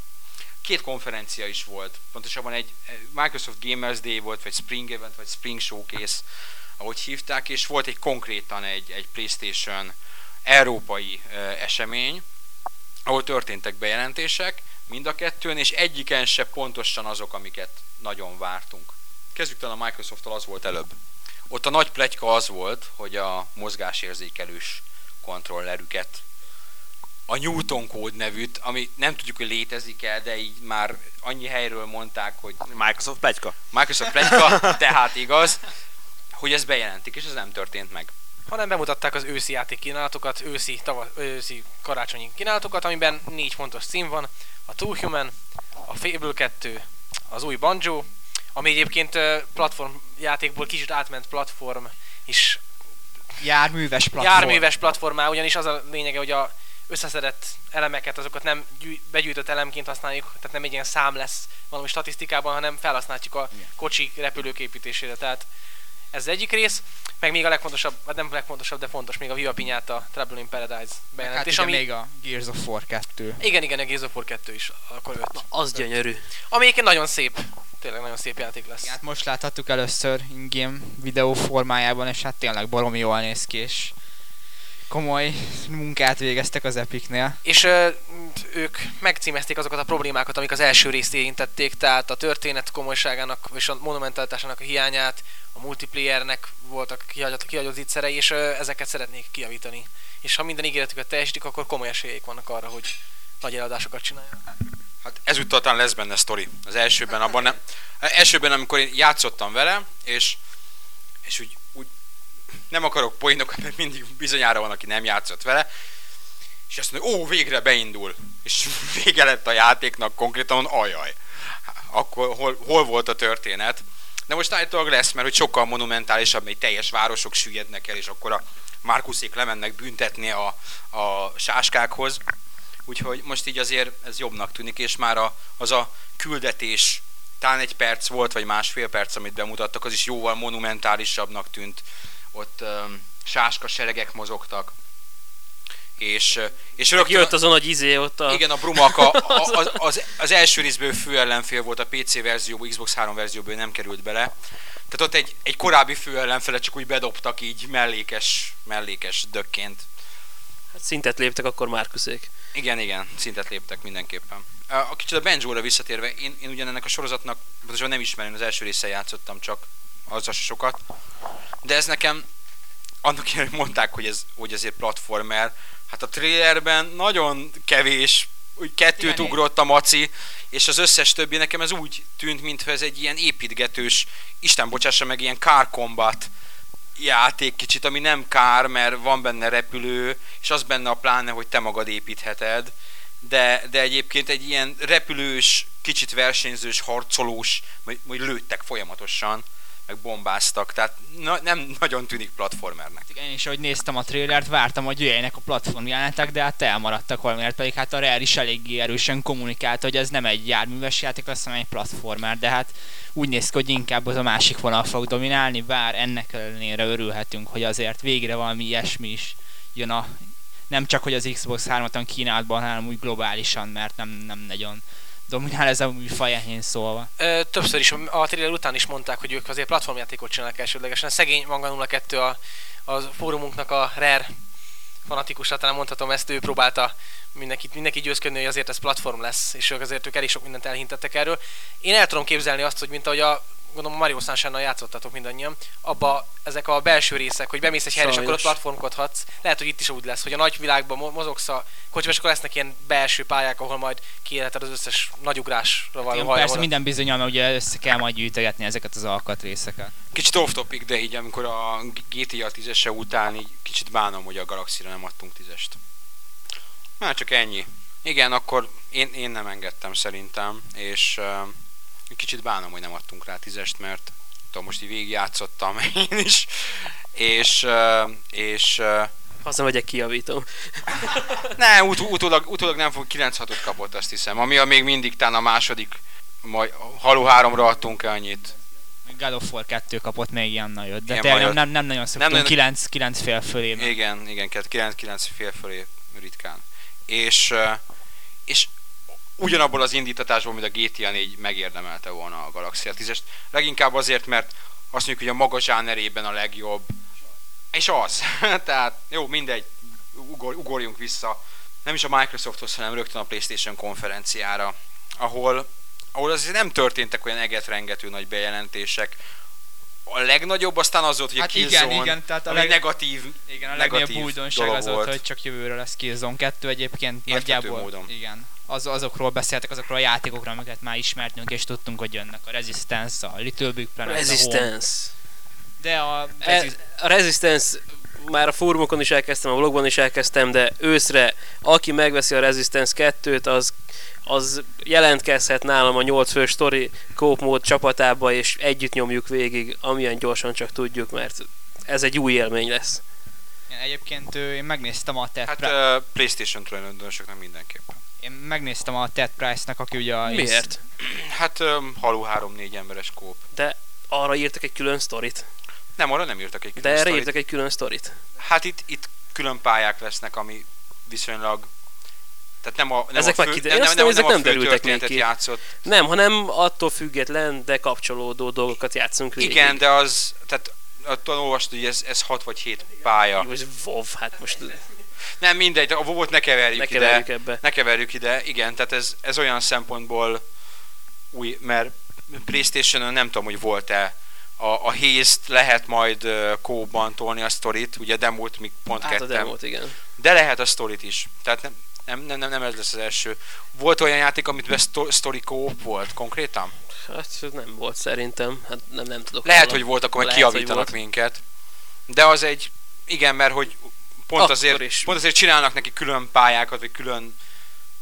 Speaker 2: két konferencia is volt, pontosabban egy Microsoft Gamers Day volt, vagy Spring Event, vagy Spring Showcase, ahogy hívták, és volt egy konkrétan egy, egy PlayStation európai esemény, ahol történtek bejelentések, mind a kettőn, és egyiken se pontosan azok, amiket nagyon vártunk. Kezdjük talán a Microsoft-tól, az volt előbb. Ott a nagy pletyka az volt, hogy a mozgásérzékelős kontrollerüket a Newton kód nevűt, ami nem tudjuk, hogy létezik-e, de így már annyi helyről mondták, hogy
Speaker 3: Microsoft plegyka.
Speaker 2: Microsoft pletyka, [laughs] tehát igaz, hogy ez bejelentik, és ez nem történt meg.
Speaker 4: Hanem bemutatták az őszi játék kínálatokat, őszi, tava, őszi karácsonyi kínálatokat, amiben négy fontos cím van, a Two Human, a Fable 2, az új Banjo, ami egyébként ö, platform játékból kicsit átment platform, és
Speaker 6: Járműves platform.
Speaker 4: járműves platformá, ugyanis az a lényege, hogy a összeszedett elemeket, azokat nem gyű, begyűjtött elemként használjuk, tehát nem egy ilyen szám lesz valami statisztikában, hanem felhasználjuk a kocsi repülők építésére. Tehát ez az egyik rész, meg még a legfontosabb, vagy nem legfontosabb, de fontos, még a Viva Pinyata Trouble in Paradise
Speaker 6: Hát
Speaker 4: bejelentés,
Speaker 6: igen,
Speaker 4: ami...
Speaker 6: még a Gears of War 2.
Speaker 4: Igen, igen, a Gears of War 2 is, akkor 5.
Speaker 5: Az gyönyörű.
Speaker 4: Ami egyébként nagyon szép, tényleg nagyon szép játék lesz.
Speaker 6: Hát most láthattuk először in-game videó formájában, és hát tényleg baromi jól néz ki, és komoly munkát végeztek az Epicnél.
Speaker 4: És ö, ők megcímezték azokat a problémákat, amik az első részt érintették, tehát a történet komolyságának és a monumentalitásának a hiányát, a multiplayernek voltak kihagyott, kihagyott zicserei, és ö, ezeket szeretnék kijavítani. És ha minden ígéretüket teljesítik, akkor komoly esélyeik vannak arra, hogy nagy eladásokat csináljanak.
Speaker 2: Hát ezúttal talán lesz benne sztori. Az elsőben abban nem. Elsőben, amikor én játszottam vele, és, és úgy nem akarok poénokat, mert mindig bizonyára van, aki nem játszott vele, és azt mondja, ó, végre beindul. És [laughs] vége lett a játéknak konkrétan, ajaj. Akkor hol, hol volt a történet? De most állítólag lesz, mert hogy sokkal monumentálisabb, még teljes városok süllyednek el, és akkor a Markuszék lemennek büntetni a, a sáskákhoz. Úgyhogy most így azért ez jobbnak tűnik, és már a, az a küldetés, talán egy perc volt, vagy másfél perc, amit bemutattak, az is jóval monumentálisabbnak tűnt. Ott um, sáska seregek mozogtak. És, és rögtön...
Speaker 5: Jött az a nagy izé ott a...
Speaker 2: Igen, a Brumaka a, az, az, az, első részből fő ellenfél volt a PC verzióból, Xbox 3 verzióból nem került bele. Tehát ott egy, egy korábbi fő ellenfele csak úgy bedobtak így mellékes, mellékes dökként.
Speaker 5: Hát szintet léptek akkor Márkuszék.
Speaker 2: Igen, igen, szintet léptek mindenképpen. A kicsit a Benjo-ra visszatérve, én, én ugyan ennek a sorozatnak, pontosan nem ismerem, az első része játszottam csak, az sokat, de ez nekem, annak ilyen, hogy mondták, hogy ez hogy azért platformer, hát a trailerben nagyon kevés, úgy kettőt
Speaker 6: Igen,
Speaker 2: ugrott a maci, és az összes többi. Nekem ez úgy tűnt, mintha ez egy ilyen építgetős, Isten bocsássa meg, ilyen car combat játék kicsit, ami nem kár, mert van benne repülő, és az benne a pláne, hogy te magad építheted, de, de egyébként egy ilyen repülős, kicsit versenyzős, harcolós, vagy, vagy lőttek folyamatosan, meg bombáztak, tehát na, nem nagyon tűnik platformernek.
Speaker 6: Igen, és ahogy néztem a trailert, vártam, hogy jöjjenek a platform jelenetek, de hát elmaradtak valamiért, pedig hát a Rare is eléggé erősen kommunikált, hogy ez nem egy járműves játék lesz, hanem egy platformer, de hát úgy néz ki, hogy inkább az a másik vonal fog dominálni, bár ennek ellenére örülhetünk, hogy azért végre valami ilyesmi is jön a nem csak, hogy az Xbox 3-on kínálatban, hanem úgy globálisan, mert nem, nem nagyon dominál ez a műfaj enyhén szólva.
Speaker 4: Ö, többször is, a trailer után is mondták, hogy ők azért platformjátékot csinálnak elsődlegesen. Szegény Manga 02 a, a fórumunknak a Rare fanatikusa, talán mondhatom ezt, ő próbálta mindenkit, mindenki győzködni, hogy azért ez platform lesz, és ők azért ők elég sok mindent elhintettek erről. Én el tudom képzelni azt, hogy mint ahogy a gondolom a Mario sunshine játszottatok mindannyian, abba ezek a belső részek, hogy bemész egy helyre, és akkor ott platformkodhatsz. Lehet, hogy itt is úgy lesz, hogy a nagy világban mo- mozogsz a kocsiba, és akkor lesznek ilyen belső pályák, ahol majd kiélheted az összes nagyugrásra való
Speaker 6: Igen,
Speaker 4: hajlamot.
Speaker 6: persze minden bizonyal, ugye össze kell majd gyűjtögetni ezeket az alkatrészeket.
Speaker 2: Kicsit off topic, de így amikor a GTA 10-ese után így kicsit bánom, hogy a Galaxy-ra nem adtunk 10-est. Már csak ennyi. Igen, akkor én, én nem engedtem szerintem, és uh, kicsit bánom, hogy nem adtunk rá 10-est, mert tudom, most így végigjátszottam [laughs] én is, és, és
Speaker 5: Haza megyek, kijavítom.
Speaker 2: ne, ut- utólag, utólag nem fog 9-6-ot kapott, azt hiszem, ami a még mindig talán a második, majd Halo 3-ra adtunk annyit.
Speaker 6: God of War 2 kapott még ilyen nagyot, de tényleg nem, nem, nem nagyon szoktunk,
Speaker 2: nagyon-
Speaker 6: 9, 9 fél fölé.
Speaker 2: Igen, igen, 9-9 fél fölé ritkán. És, és ugyanabból az indítatásból, mint a GTA 4 megérdemelte volna a Galaxy 10-est. Leginkább azért, mert azt mondjuk, hogy a maga zsánerében a legjobb. És az. [laughs] Tehát jó, mindegy, ugor, ugorjunk vissza. Nem is a Microsofthoz, hanem rögtön a Playstation konferenciára, ahol, ahol azért nem történtek olyan egetrengető nagy bejelentések. a legnagyobb aztán az volt, hogy
Speaker 6: Hát
Speaker 2: a
Speaker 6: igen,
Speaker 2: Killzone,
Speaker 6: igen, tehát a leg-
Speaker 2: negatív,
Speaker 6: Igen, a legnagyobb újdonság az volt, hogy csak jövőre lesz Killzone 2 egyébként
Speaker 2: Érthető
Speaker 6: nagyjából.
Speaker 2: módon.
Speaker 6: Igen. Az, azokról beszéltek, azokról a játékokról, amiket már ismertünk, és tudtunk, hogy jönnek a Resistance, a Little Big Planet, a Home.
Speaker 5: Resistance.
Speaker 6: De a
Speaker 5: E,
Speaker 6: Resist-
Speaker 5: a Resistance már a fórumokon is elkezdtem, a vlogban is elkezdtem, de őszre, aki megveszi a Resistance 2-t, az, az jelentkezhet nálam a 8 fő story coop mód csapatába, és együtt nyomjuk végig, amilyen gyorsan csak tudjuk, mert ez egy új élmény lesz.
Speaker 6: Én Egyébként én megnéztem a Ted,
Speaker 2: hát
Speaker 6: Pri-
Speaker 2: uh, Playstation tulajdonosoknak mindenképpen.
Speaker 6: Én megnéztem a Ted Price-nak, aki ugye a
Speaker 5: Miért?
Speaker 2: Hát um, haló 3-4 emberes kóp.
Speaker 5: De arra írtak egy külön sztorit.
Speaker 2: Nem, arra nem írtak egy
Speaker 5: De
Speaker 2: külön
Speaker 5: erre
Speaker 2: sztorit.
Speaker 5: írtak egy külön sztorit.
Speaker 2: Hát itt, itt külön pályák lesznek, ami viszonylag tehát nem a, nem
Speaker 5: Ezek
Speaker 2: a
Speaker 5: már
Speaker 2: fő,
Speaker 5: kide-
Speaker 2: nem, nem, nem,
Speaker 5: ezek nem derültek még ki.
Speaker 2: játszott.
Speaker 5: Nem, hanem attól független, de kapcsolódó dolgokat játszunk végig.
Speaker 2: Igen, de az, tehát attól olvastad, hogy ez, ez 6 vagy 7 pálya.
Speaker 5: Jó, ez WoW, hát most
Speaker 2: Nem mindegy, a WoW-ot ne keverjük,
Speaker 5: ne
Speaker 2: ide.
Speaker 5: keverjük ebbe.
Speaker 2: Ne keverjük ide, igen, tehát ez, ez olyan szempontból új, mert Playstation-ön nem tudom, hogy volt-e a, a haze lehet majd uh, kóban tolni a sztorit, ugye demót még pont
Speaker 5: Hát a demót, igen.
Speaker 2: de lehet a sztorit is. Tehát nem, nem, nem, nem, nem ez lesz az első. Volt olyan játék, amit be sto- story co volt konkrétan?
Speaker 5: Hát nem volt szerintem, hát nem, nem tudok.
Speaker 2: Lehet,
Speaker 5: róla.
Speaker 2: hogy volt, akkor meg kiavítanak
Speaker 5: volt.
Speaker 2: minket. De az egy, igen, mert hogy pont
Speaker 5: Akkor
Speaker 2: azért,
Speaker 5: is.
Speaker 2: pont azért csinálnak neki külön pályákat, vagy külön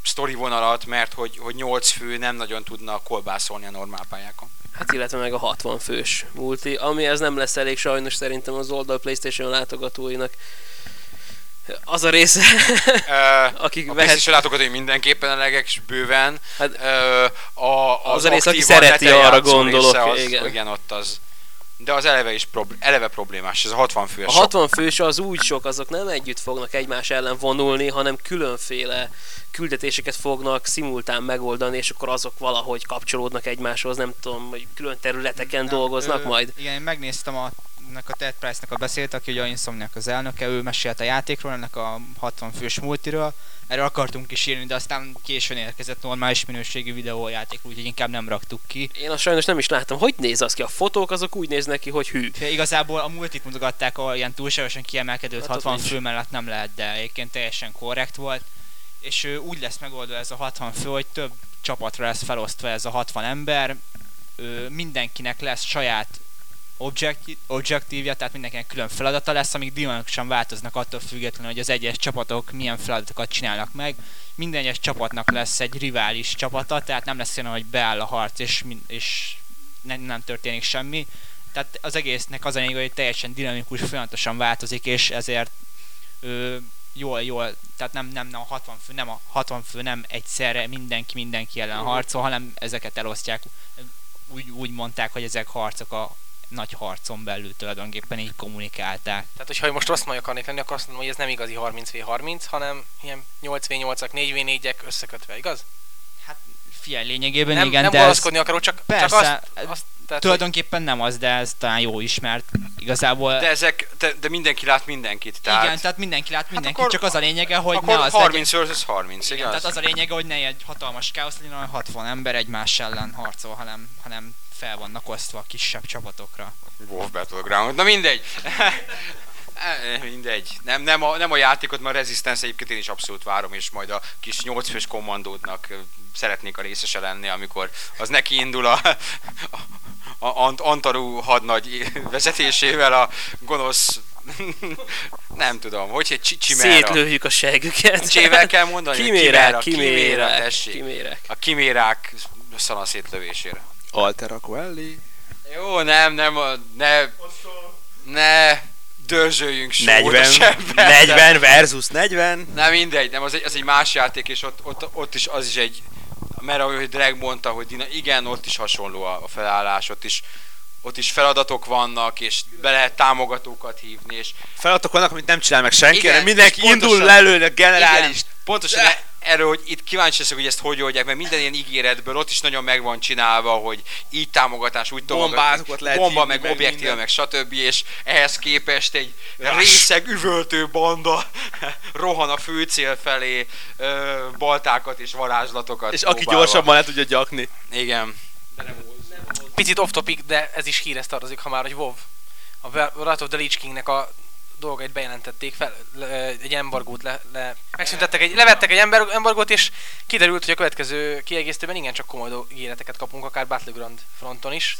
Speaker 2: sztori vonalat, mert hogy, hogy 8 fő nem nagyon tudna kolbászolni a normál pályákon.
Speaker 5: Hát illetve meg a 60 fős multi, ami ez nem lesz elég sajnos szerintem az oldal Playstation látogatóinak. Az a része,
Speaker 2: Uh, [laughs]
Speaker 5: akik
Speaker 2: a
Speaker 5: vehet,
Speaker 2: PlayStation látogatói mindenképpen elegek, és bőven.
Speaker 5: Hát-
Speaker 2: a,
Speaker 5: Az a rész, aki szereti, arra gondolok,
Speaker 2: része, az,
Speaker 5: igen.
Speaker 2: igen, ott az. De az eleve is probl- eleve problémás, ez a 60 fő.
Speaker 5: a
Speaker 2: ez
Speaker 5: 60 fős az úgy sok, azok nem együtt fognak egymás ellen vonulni, hanem különféle küldetéseket fognak szimultán megoldani, és akkor azok valahogy kapcsolódnak egymáshoz, nem tudom, hogy külön területeken
Speaker 6: Nem,
Speaker 5: dolgoznak
Speaker 6: ö,
Speaker 5: majd.
Speaker 6: Igen, én megnéztem a ennek a Ted Price-nak a beszélt, aki ugye a Insomniac az elnöke, ő mesélt a játékról, ennek a 60 fős multiről. Erről akartunk is írni, de aztán későn érkezett normális minőségű videójáték, úgyhogy inkább nem raktuk ki.
Speaker 5: Én azt sajnos nem is láttam, hogy néz az ki. A fotók azok úgy néznek ki, hogy hű.
Speaker 6: De igazából a multit mutogatták, ahol ilyen túlságosan kiemelkedő
Speaker 5: Hát
Speaker 6: 60
Speaker 5: az nincs.
Speaker 6: fő mellett nem lehet, de egyébként teljesen korrekt volt. És úgy lesz megoldva ez a 60 fő, hogy több csapatra lesz felosztva ez a 60 ember. Mindenkinek lesz saját objekti- objektívja, tehát mindenkinek külön feladata lesz, amik dinamikusan változnak attól függetlenül, hogy az egyes csapatok milyen feladatokat csinálnak meg. Minden egyes csapatnak lesz egy rivális csapata, tehát nem lesz olyan, hogy beáll a harc és, és nem, nem történik semmi. Tehát az egésznek az a lényeg, hogy teljesen dinamikus, folyamatosan változik, és ezért ö, jól, jól, tehát nem, nem, nem a 60 fő, nem a 60 fő nem egyszerre mindenki mindenki ellen harcol, hanem ezeket elosztják. Úgy, úgy mondták, hogy ezek harcok a nagy harcon belül tulajdonképpen így kommunikálták.
Speaker 4: Tehát, hogyha most rossz majd akarnék lenni, akkor azt mondom, hogy ez nem igazi 30v30, hanem ilyen 8v8-ak, 4v4-ek összekötve, igaz?
Speaker 6: Hát figyelj, lényegében
Speaker 4: nem,
Speaker 6: igen,
Speaker 4: nem
Speaker 6: de ez
Speaker 4: gonoszkodni akarok, csak,
Speaker 6: Persze,
Speaker 4: csak azt, azt tehát, hogy
Speaker 6: tulajdonképpen nem az, de ez talán jó is, mert igazából...
Speaker 2: De ezek, de, de mindenki lát mindenkit, tehát...
Speaker 6: igen, tehát mindenki lát mindenkit,
Speaker 2: akkor-
Speaker 6: csak az a lényege, hogy
Speaker 2: akkor
Speaker 6: ne az
Speaker 2: 30 versus 30,
Speaker 6: legyen,
Speaker 2: igaz?
Speaker 6: tehát az a lényege, hogy ne egy hatalmas káosz legyen, hanem 60 ember egymás ellen harcol, hanem, hanem fel vannak osztva a kisebb csapatokra.
Speaker 2: Wolf Battleground, na mindegy. [laughs] Eh, mindegy. Nem, nem, a, nem a játékot, mert a Resistance egyébként én is abszolút várom, és majd a kis 8 fős kommandódnak ö, szeretnék a részese lenni, amikor az neki indul a, a, a Ant- Antaru hadnagy vezetésével a gonosz [laughs] nem tudom, hogy egy csimera.
Speaker 5: Szétlőjük a següket.
Speaker 2: Csével kell mondani?
Speaker 5: Kimérák,
Speaker 2: Kimera,
Speaker 5: kimérák,
Speaker 2: tessék.
Speaker 5: kimérák.
Speaker 2: A kimérák szana szétlövésére.
Speaker 3: Altera Quelli.
Speaker 2: Jó, nem, nem, ne, ne dörzsöljünk sót
Speaker 3: 40,
Speaker 2: a sebben.
Speaker 3: 40 versus 40.
Speaker 2: Nem mindegy, nem, az egy, az egy más játék, és ott, ott, ott is az is egy, mert ahogy Drag mondta, hogy Dina, igen, ott is hasonló a, a felállás, ott is, ott is feladatok vannak, és be lehet támogatókat hívni, és
Speaker 3: Feladatok vannak, amit nem csinál meg senki,
Speaker 2: Igen,
Speaker 3: hanem mindenki indul lelőni a generális.
Speaker 2: Igen, pontosan e- erről, hogy itt kíváncsi leszek, hogy ezt hogy oldják, mert minden ilyen ígéretből ott is nagyon meg van csinálva, hogy így támogatás, úgy
Speaker 3: Bombázokat lehet
Speaker 2: bomba, meg,
Speaker 3: meg
Speaker 2: objektíva,
Speaker 3: minden.
Speaker 2: meg stb. És ehhez képest egy részeg üvöltő banda [laughs] rohan a főcél felé, ö, baltákat és varázslatokat
Speaker 3: És aki
Speaker 2: próbálva.
Speaker 3: gyorsabban le tudja gyakni.
Speaker 2: Igen.
Speaker 4: picit off topic, de ez is hírhez tartozik, ha már, hogy WoW. A Wrath of the Lich Kingnek a dolgait bejelentették, fel, le, egy embargót le, le, megszüntettek egy, levettek egy embargót, és kiderült, hogy a következő kiegészítőben igen csak komoly ígéreteket kapunk, akár Battleground fronton is.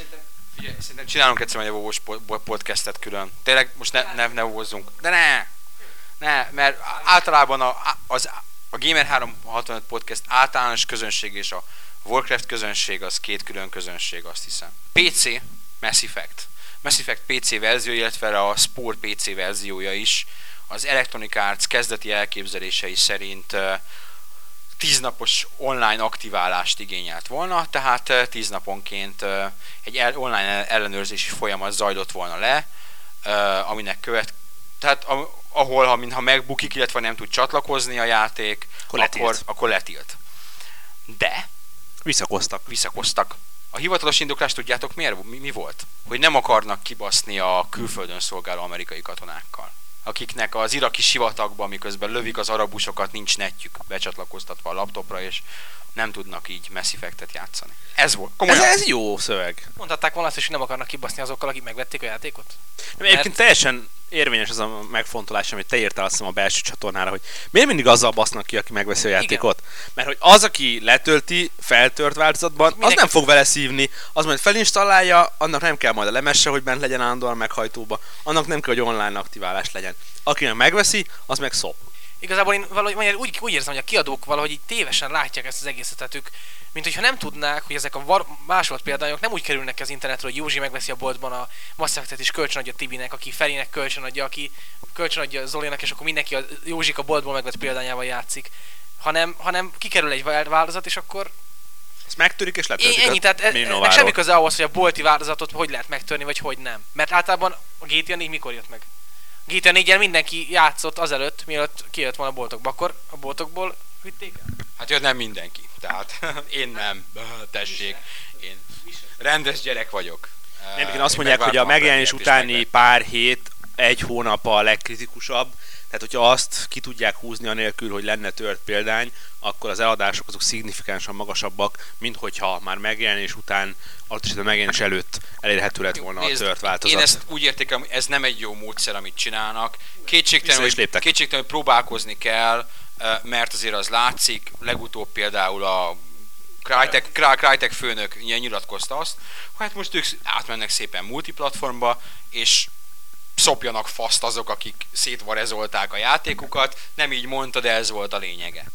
Speaker 2: Figyelj, szerintem csinálunk egyszer a vovós po- podcastet külön. Tényleg most ne, ne, ne vózzunk. De ne! Ne, mert általában a, az, a Gamer 365 podcast általános közönség és a Warcraft közönség az két külön közönség, azt hiszem. PC, Mass Effect. Mass Effect PC verzió, illetve a Spore PC verziója is az Electronic Arts kezdeti elképzelései szerint tíznapos online aktiválást igényelt volna, tehát tíz naponként egy online ellenőrzési folyamat zajlott volna le, aminek követ, tehát ahol, ha, mintha megbukik, illetve nem tud csatlakozni a játék,
Speaker 3: Akkor
Speaker 2: akkor
Speaker 3: letilt.
Speaker 2: De
Speaker 3: Visszakoztak.
Speaker 2: visszakoztak. A hivatalos indoklás tudjátok miért? Mi, mi volt? Hogy nem akarnak kibaszni a külföldön szolgáló amerikai katonákkal. Akiknek az iraki sivatagban, miközben lövik az arabusokat, nincs netjük becsatlakoztatva a laptopra, és nem tudnak így Mass Effect-et játszani. Ez volt.
Speaker 3: Ez,
Speaker 2: Komolyan.
Speaker 3: ez jó szöveg.
Speaker 4: Mondhatták volna azt is, hogy nem akarnak kibaszni azokkal, akik megvették a játékot?
Speaker 3: Nem, egyébként teljesen érvényes az a megfontolás, amit te írtál azt hiszem a belső csatornára, hogy miért mindig azzal basznak ki, aki megveszi a játékot? Mert hogy az, aki letölti feltört változatban, az
Speaker 4: Mindenki-
Speaker 3: nem fog vele szívni, az majd felinstallálja, annak nem kell majd a lemesse, hogy bent legyen állandóan meghajtóba, annak nem kell, hogy online aktiválás legyen. Aki meg megveszi, az meg szop.
Speaker 4: Igazából én valahogy magyar úgy, úgy érzem, hogy a kiadók valahogy így tévesen látják ezt az egészet, ők, mint hogyha nem tudnák, hogy ezek a var- másolt példányok nem úgy kerülnek az internetről, hogy Józsi megveszi a boltban a Mass Effect-et és kölcsönadja Tibinek, aki Ferinek kölcsönadja, aki kölcsönadja Zolinak, és akkor mindenki a Józsik a boltból megvett példányával játszik. Hanem, hanem kikerül egy változat, és akkor
Speaker 3: Ezt megtörik és letöltik
Speaker 4: ennyi, tehát ennek semmi köze ahhoz, hogy a bolti változatot hogy lehet megtörni, vagy hogy nem. Mert általában a GTA 4 mikor jött meg? GTA 4 mindenki játszott azelőtt, mielőtt kijött volna a boltokba. Akkor a boltokból vitték el?
Speaker 2: Hát jött nem mindenki. Tehát [laughs] én nem. Tessék. Én rendes gyerek vagyok.
Speaker 3: Egyébként
Speaker 2: Én
Speaker 3: azt mondják, hogy a megjelenés utáni pár hét, egy hónap a legkritikusabb. Tehát, hogyha azt ki tudják húzni anélkül, hogy lenne tört példány, akkor az eladások azok szignifikánsan magasabbak, mint hogyha már megjelenés után, ott is a megjelenés előtt elérhető lett volna a
Speaker 2: Nézd,
Speaker 3: tört változat.
Speaker 2: Én ezt úgy értékelem, hogy ez nem egy jó módszer, amit csinálnak. Kétségtelen,
Speaker 3: Vissza is
Speaker 2: hogy,
Speaker 3: léptek.
Speaker 2: kétségtelen, hogy próbálkozni kell, mert azért az látszik. Legutóbb például a Crytek, Cry- Crytek főnök ilyen nyilatkozta azt, hogy hát most ők átmennek szépen multiplatformba, és szopjanak faszt azok, akik szétvarezolták a játékukat. Nem így mondta, de ez volt a lényege.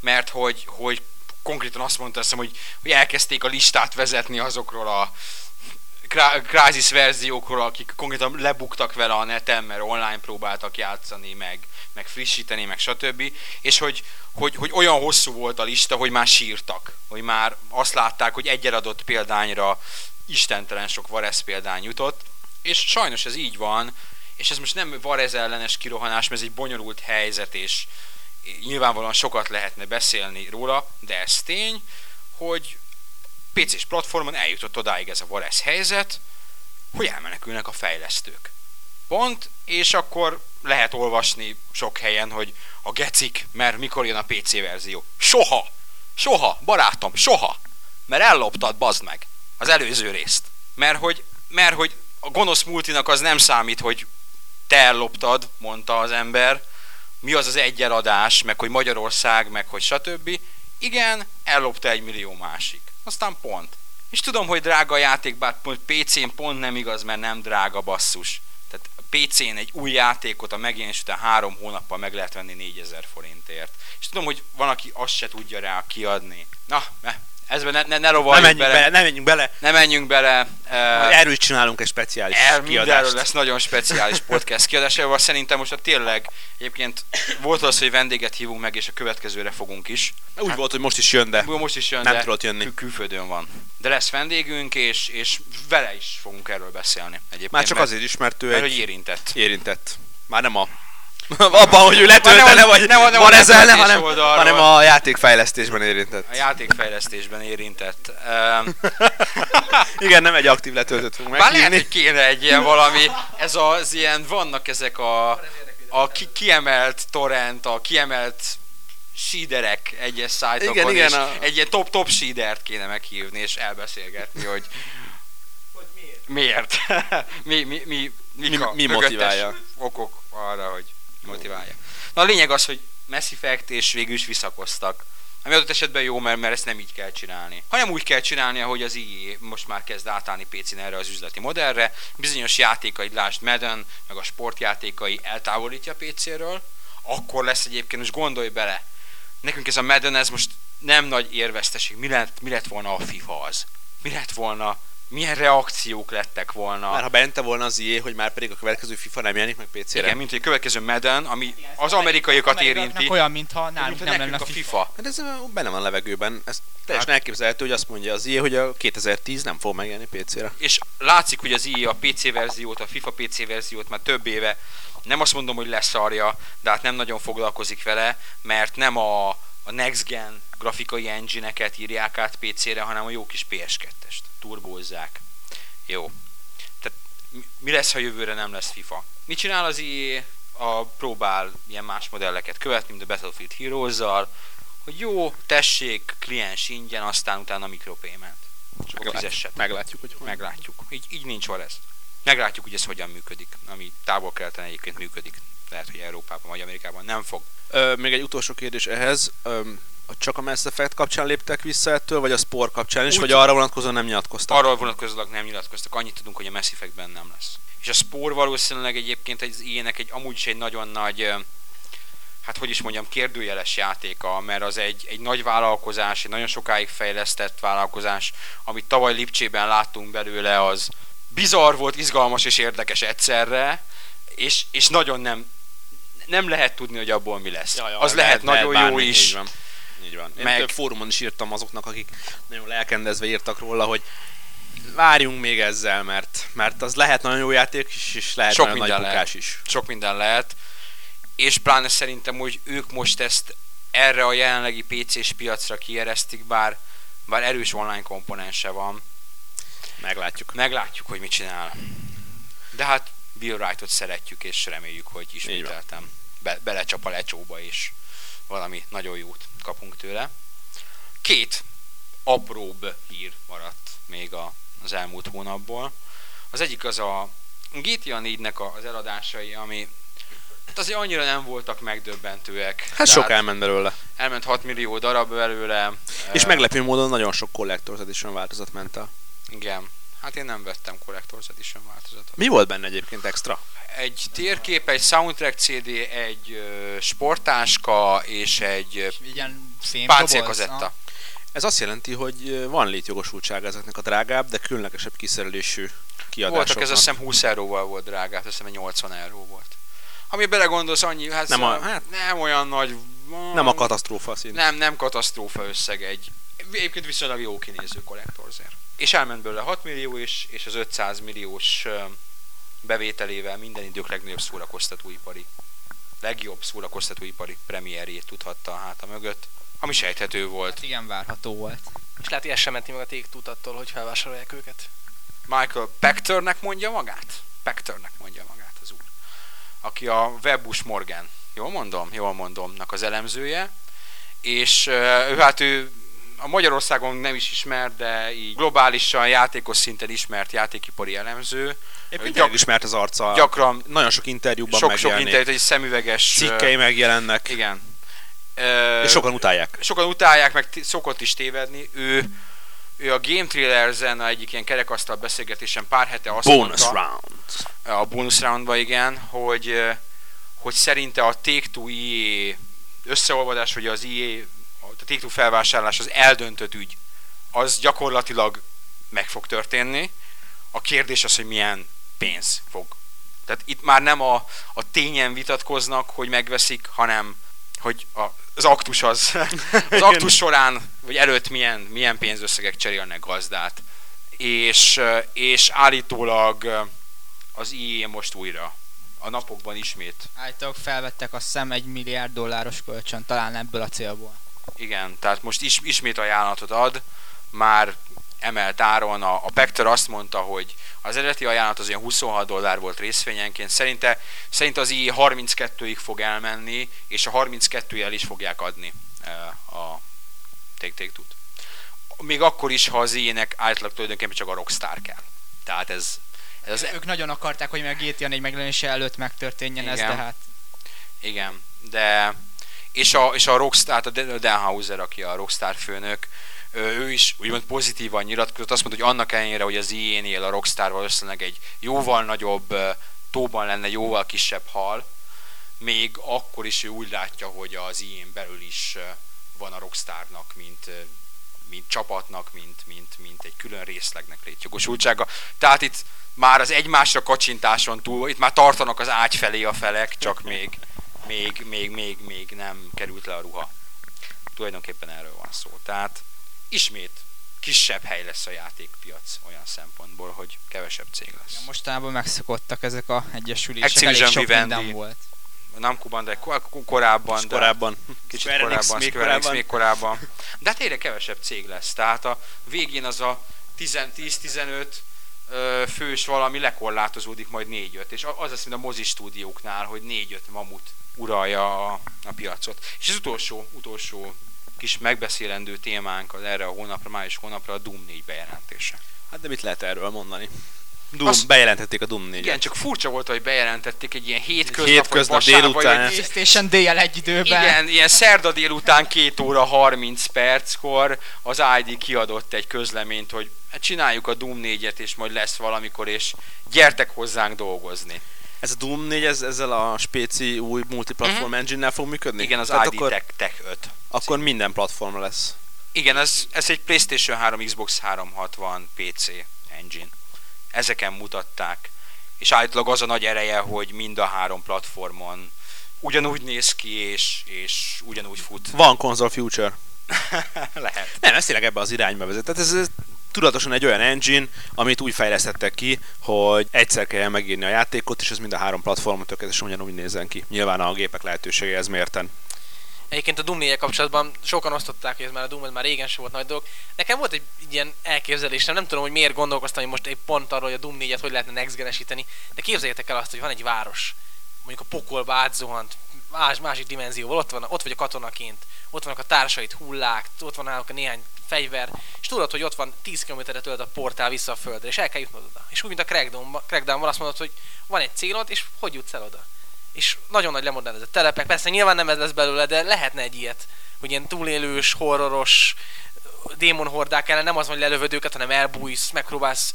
Speaker 2: Mert hogy, hogy konkrétan azt mondta, hiszem, hogy, hogy elkezdték a listát vezetni azokról a Cry- Crysis verziókról, akik konkrétan lebuktak vele a neten, mert online próbáltak játszani, meg, meg frissíteni, meg stb. És hogy, hogy, hogy olyan hosszú volt a lista, hogy már sírtak. Hogy már azt látták, hogy egy adott példányra istentelen sok Varez példány jutott. És sajnos ez így van, és ez most nem Varez ellenes kirohanás, mert ez egy bonyolult helyzet, és nyilvánvalóan sokat lehetne beszélni róla, de ez tény, hogy PC-s platformon eljutott odáig ez a Varez helyzet, hogy elmenekülnek a fejlesztők. Pont, és akkor lehet olvasni sok helyen, hogy a gecik, mert mikor jön a PC verzió. Soha! Soha, barátom, soha! Mert elloptad, bazd meg, az előző részt. Mert hogy, mert hogy a gonosz multinak az nem számít, hogy te elloptad, mondta az ember, mi az az egy eladás, meg hogy Magyarország, meg hogy stb. Igen, ellopta egy millió másik. Aztán pont. És tudom, hogy drága a játék, bár PC-n pont nem igaz, mert nem drága basszus. Tehát a PC-n egy új játékot a megjelenés után három hónappal meg lehet venni 4000 forintért. És tudom, hogy van, aki azt se tudja rá kiadni. Na, ne, ezben ne, ne, ne
Speaker 3: nem
Speaker 2: rovaljuk
Speaker 3: menjünk
Speaker 2: bele.
Speaker 3: bele, nem menjünk bele.
Speaker 2: Ne menjünk bele. Uh,
Speaker 3: Erről csinálunk egy speciális
Speaker 2: mindenről
Speaker 3: kiadást.
Speaker 2: lesz nagyon speciális podcast kiadásával. Szerintem most a tényleg, egyébként volt az, hogy vendéget hívunk meg, és a következőre fogunk is.
Speaker 3: Úgy volt, hogy most is jön, de
Speaker 2: Most is jön,
Speaker 3: nem
Speaker 2: de
Speaker 3: tudott jönni.
Speaker 2: kül- külföldön van. De lesz vendégünk, és, és vele is fogunk erről beszélni. Egyébként,
Speaker 3: már csak
Speaker 2: mert,
Speaker 3: azért is, mert ő
Speaker 2: mert
Speaker 3: egy
Speaker 2: hogy érintett.
Speaker 3: érintett. Már nem a [laughs] Abban, hogy ő
Speaker 2: letöltele,
Speaker 3: vagy
Speaker 2: nem, nem,
Speaker 3: van nem ezzel,
Speaker 2: nem,
Speaker 3: hanem, hanem a játékfejlesztésben érintett.
Speaker 2: A játékfejlesztésben érintett. [laughs]
Speaker 3: Igen, nem egy aktív letöltött meg.
Speaker 2: Bár lehet, hogy kéne egy ilyen valami, ez az ilyen, vannak ezek a, a ki, kiemelt torrent, a kiemelt síderek egyes szájtokon,
Speaker 3: igen,
Speaker 2: igen,
Speaker 3: a...
Speaker 2: egy ilyen top-top sídert kéne meghívni, és elbeszélgetni, hogy, hogy miért, miért? [laughs] mi, mi, mi, mik mi, a
Speaker 3: mi motiválja?
Speaker 2: okok arra, hogy motiválja? Na a lényeg az, hogy Mass Effect és végül is visszakoztak. Ami adott esetben jó, mert, mert ezt nem így kell csinálni. Hanem úgy kell csinálni, ahogy az EA most már kezd átállni PC-n erre az üzleti modellre. Bizonyos játékai, lásd Madden, meg a sportjátékai eltávolítja a PC-ről. Akkor lesz egyébként, most gondolj bele, nekünk ez a Madden, ez most nem nagy érveszteség. Mi lett, mi lett volna a FIFA az? Mi lett volna? Milyen reakciók lettek volna?
Speaker 3: Már ha bente volna az IE, hogy már pedig a következő FIFA nem jelenik meg PC-re.
Speaker 2: Igen, mint hogy a következő Madden, ami az amerikaiakat érinti.
Speaker 6: Olyan, mintha nálunk
Speaker 2: mint
Speaker 6: nem lenne
Speaker 2: a
Speaker 6: FIFA.
Speaker 2: FIFA.
Speaker 3: Hát ez benne van a levegőben. Ez teljesen
Speaker 2: Hát-
Speaker 3: elképzelhető, hogy azt mondja az IE, hogy a 2010 nem fog megjelenni PC-re.
Speaker 2: És látszik, hogy az EA a PC verziót, a FIFA PC verziót már több éve, nem azt mondom, hogy leszarja, de hát nem nagyon foglalkozik vele, mert nem a, a Next Gen grafikai engine-eket írják át PC-re, hanem a jó kis PS2-est. Turbózzák. Jó. Tehát mi- lesz, ha jövőre nem lesz FIFA? Mit csinál az EA? A próbál ilyen más modelleket követni, mint a Battlefield Heroes-zal, hogy jó, tessék, kliens ingyen, aztán utána micropayment. Csak akkor fizessetek.
Speaker 3: meglátjuk, hogy hogy.
Speaker 2: Meglátjuk. Így, így nincs van ez. Meglátjuk, hogy ez hogyan működik, ami távol keleten egyébként működik. Lehet, hogy Európában vagy Amerikában nem fog.
Speaker 3: Ö, még egy utolsó kérdés ehhez. Ö, csak a Mass Effect kapcsán léptek vissza ettől, vagy a Spore kapcsán is,
Speaker 2: Úgy-
Speaker 3: vagy arra vonatkozóan nem nyilatkoztak?
Speaker 2: Arról vonatkozólag nem nyilatkoztak, annyit tudunk, hogy a Mass Effectben nem lesz. És a Spore valószínűleg egyébként egy ilyenek egy amúgy is egy nagyon nagy, hát hogy is mondjam, kérdőjeles játéka, mert az egy, egy nagy vállalkozás, egy nagyon sokáig fejlesztett vállalkozás, amit tavaly Lipcsében láttunk belőle, az bizarr volt, izgalmas és érdekes egyszerre, és, és nagyon nem, nem lehet tudni, hogy abból mi lesz.
Speaker 3: Ja, ja,
Speaker 2: az lehet, nagyon jó
Speaker 3: bármi,
Speaker 2: is.
Speaker 3: Így van. Én
Speaker 2: Meg-
Speaker 3: több fórumon is írtam azoknak, akik nagyon lelkendezve írtak róla, hogy várjunk még ezzel, mert, mert az lehet nagyon jó játék is, és lehet
Speaker 2: Sok
Speaker 3: nagyon nagy
Speaker 2: minden
Speaker 3: bukás
Speaker 2: lehet.
Speaker 3: is.
Speaker 2: sok minden lehet, és pláne szerintem, hogy ők most ezt erre a jelenlegi PC-s piacra kieresztik, bár, bár erős online komponense van.
Speaker 3: Meglátjuk.
Speaker 2: Meglátjuk, hogy mit csinál. De hát Bill Wright-ot szeretjük, és reméljük, hogy ismételtem. Be, belecsap a lecsóba, és valami nagyon jót kapunk tőle. Két apróbb hír maradt még a, az elmúlt hónapból. Az egyik az a GTA 4-nek az eladásai, ami hát azért annyira nem voltak megdöbbentőek.
Speaker 3: Hát
Speaker 2: Tehát
Speaker 3: sok elment belőle.
Speaker 2: elment 6 millió darab belőle.
Speaker 3: És
Speaker 2: Eh,
Speaker 3: meglepő módon nagyon sok Collector's Edition változat ment el.
Speaker 2: Igen. Hát én nem vettem Collector's Edition változatot.
Speaker 3: Mi volt benne egyébként extra?
Speaker 2: Egy térkép, egy soundtrack CD, egy ö, sportáska és egy
Speaker 6: fémdoboz.
Speaker 2: páncélkazetta.
Speaker 3: Ez azt jelenti, hogy van létjogosultság ezeknek a drágább, de különlegesebb kiszerelésű kiadásoknak.
Speaker 2: Voltak, ez azt hiszem 20 euróval volt drágább, azt hiszem 80 euró volt. Ami belegondolsz annyi, hát,
Speaker 3: Nem a- hát-
Speaker 2: hát, nem olyan nagy...
Speaker 3: Nem a katasztrófa szint.
Speaker 2: Nem, nem katasztrófa összeg egy egyébként viszonylag jó kinéző kollektorzér. És elment belőle 6 millió is, és az 500 milliós bevételével minden idők legnagyobb szórakoztatóipari, legjobb szórakoztatóipari premierjét tudhatta a háta mögött, ami sejthető volt.
Speaker 6: Hát igen, várható volt.
Speaker 4: És lehet, hogy ez sem menti meg a take attól, hogy felvásárolják őket.
Speaker 2: Michael Pectornek mondja magát? Pectornek mondja magát az úr. Aki a Webbus Morgan, jól mondom? Jól mondomnak az elemzője. És ő hát ő a Magyarországon nem is ismert, de így globálisan játékos szinten ismert játékipari elemző.
Speaker 3: Egyébként
Speaker 2: Gyak-
Speaker 3: megismert az arca.
Speaker 2: Gyakran
Speaker 3: Nagyon sok interjúban
Speaker 2: sok-sok
Speaker 3: megjelenik.
Speaker 2: interjút, egy szemüveges...
Speaker 3: Cikkei megjelennek,
Speaker 2: Igen. Ö,
Speaker 3: és sokan utálják.
Speaker 2: sokan utálják, meg t- szokott is tévedni. Ő, ő a Game Trailers-en a egyik ilyen kerekasztal beszélgetésen pár hete azt
Speaker 3: Bonus
Speaker 2: mondta,
Speaker 3: round.
Speaker 2: a bonus roundba igen, hogy, hogy szerinte a Take-Two EA összeolvadás, vagy az EA, a Take-Two felvásárlás az eldöntött ügy, az gyakorlatilag meg fog történni. A kérdés az, hogy milyen pénz fog. Tehát itt már nem a, a tényen vitatkoznak, hogy megveszik, hanem hogy a, az aktus az, [laughs] az aktus során, vagy előtt milyen, milyen pénzösszegek cserélnek gazdát. És, és állítólag eh, az IE most újra a napokban ismét.
Speaker 6: Állítólag felvettek azt hiszem egy milliárd dolláros kölcsön, talán ebből a célból.
Speaker 2: Igen, tehát most is, ismét ajánlatot ad, már emelt áron. A, a Pector azt mondta, hogy az eredeti ajánlat az olyan 26 dollár volt részvényenként. Szerinte, szerint az IE 32-ig fog elmenni, és a 32 el is fogják adni eh, a take take Még akkor is, ha az IE-nek általában tulajdonképpen csak a Rockstar kell. Tehát ez, ez az,
Speaker 6: Ők nagyon akarták, hogy meg a GTA 4 megjelenése előtt megtörténjen ez,
Speaker 2: Igen.
Speaker 6: de hát
Speaker 2: igen, de és a, és a Rockstar, a Dan Hauser, aki a Rockstar főnök, ő is úgymond pozitívan nyilatkozott, azt mondta, hogy annak ellenére, hogy az EA-nél a Rockstar valószínűleg egy jóval nagyobb tóban lenne, jóval kisebb hal, még akkor is ő úgy látja, hogy az EA-n belül is van a Rockstarnak, mint, mint csapatnak, mint, mint, mint egy külön részlegnek létjogosultsága. Tehát itt már az egymásra kacsintáson túl, itt már tartanak az ágy felé a felek, csak még, még, még, még, még nem került le a ruha. Tulajdonképpen erről van szó. Tehát ismét kisebb hely lesz a játékpiac olyan szempontból, hogy kevesebb cég lesz.
Speaker 6: mostanában megszokottak ezek a egyesülések,
Speaker 2: Activision
Speaker 6: elég sok
Speaker 2: Vivendi.
Speaker 6: minden volt.
Speaker 2: Namco Bandai ko- korábban, de
Speaker 3: korábban.
Speaker 2: kicsit
Speaker 3: Square Enix
Speaker 2: korábban,
Speaker 3: még
Speaker 2: Square Enix
Speaker 3: korábban.
Speaker 2: még korábban. De hát egyre kevesebb cég lesz. Tehát a végén az a 10 10-15 ö, fős valami lekorlátozódik majd 4-5. És az lesz, mint a mozi stúdióknál, hogy 4-5 mamut uralja a, a piacot. És az utolsó, utolsó kis megbeszélendő témánk az erre a hónapra, május hónapra a Doom 4 bejelentése.
Speaker 3: Hát de mit lehet erről mondani? Doom,
Speaker 2: Azt-
Speaker 3: bejelentették a Doom 4
Speaker 2: Igen, csak furcsa volt, hogy bejelentették egy ilyen hétköznap,
Speaker 3: hétköznap
Speaker 2: vagy
Speaker 3: délután.
Speaker 2: vagy egy
Speaker 6: PlayStation dél egy időben.
Speaker 2: Igen, ilyen szerda délután 2 óra 30 perckor az ID kiadott egy közleményt, hogy hát csináljuk a Doom 4-et, és majd lesz valamikor, és gyertek hozzánk dolgozni.
Speaker 3: Ez a Doom 4 ez, ezzel a spéci új multiplatform engine-nel fog működni?
Speaker 2: Igen, az
Speaker 3: Tehát
Speaker 2: ID
Speaker 3: akkor,
Speaker 2: Tech, Tech 5.
Speaker 3: akkor minden platformra lesz.
Speaker 2: Igen, ez, ez egy PlayStation 3, Xbox 360, PC engine. Ezeken mutatták. És állítólag az a nagy ereje, hogy mind a három platformon ugyanúgy néz ki, és, és ugyanúgy fut.
Speaker 3: Van console future. [laughs]
Speaker 2: Lehet.
Speaker 3: Nem, ez tényleg ebbe az irányba vezet. Tehát ez, ez tudatosan egy olyan engine, amit úgy fejlesztettek ki, hogy egyszer kell megírni a játékot, és ez mind a három platformon tökéletesen ugyanúgy nézzen ki. Nyilván a gépek lehetőségéhez mérten.
Speaker 4: Egyébként a Doom 4 kapcsolatban sokan osztották, hogy ez már a Doom ez már régen sem volt nagy dolog. Nekem volt egy ilyen elképzelésem, nem tudom, hogy miért gondolkoztam, hogy most egy pont arról, hogy a Doom 4-et hogy lehetne next de képzeljétek el azt, hogy van egy város, mondjuk a pokolba átzuhant, más, másik dimenzióval, ott, van, ott vagy a katonaként, ott vannak a társait, hullák, ott van náluk a néhány fegyver, és tudod, hogy ott van 10 km-re tőled a portál vissza a földre, és el kell jutnod oda. És úgy, mint a Crackdown-ban, Crackdown-ban azt mondod, hogy van egy célod, és hogy jutsz el oda. És nagyon nagy lemodernizett telepek, persze nyilván nem ez lesz belőle, de lehetne egy ilyet, hogy ilyen túlélős, horroros démonhordák ellen nem az, hogy lelövöd őket, hanem elbújsz, megpróbálsz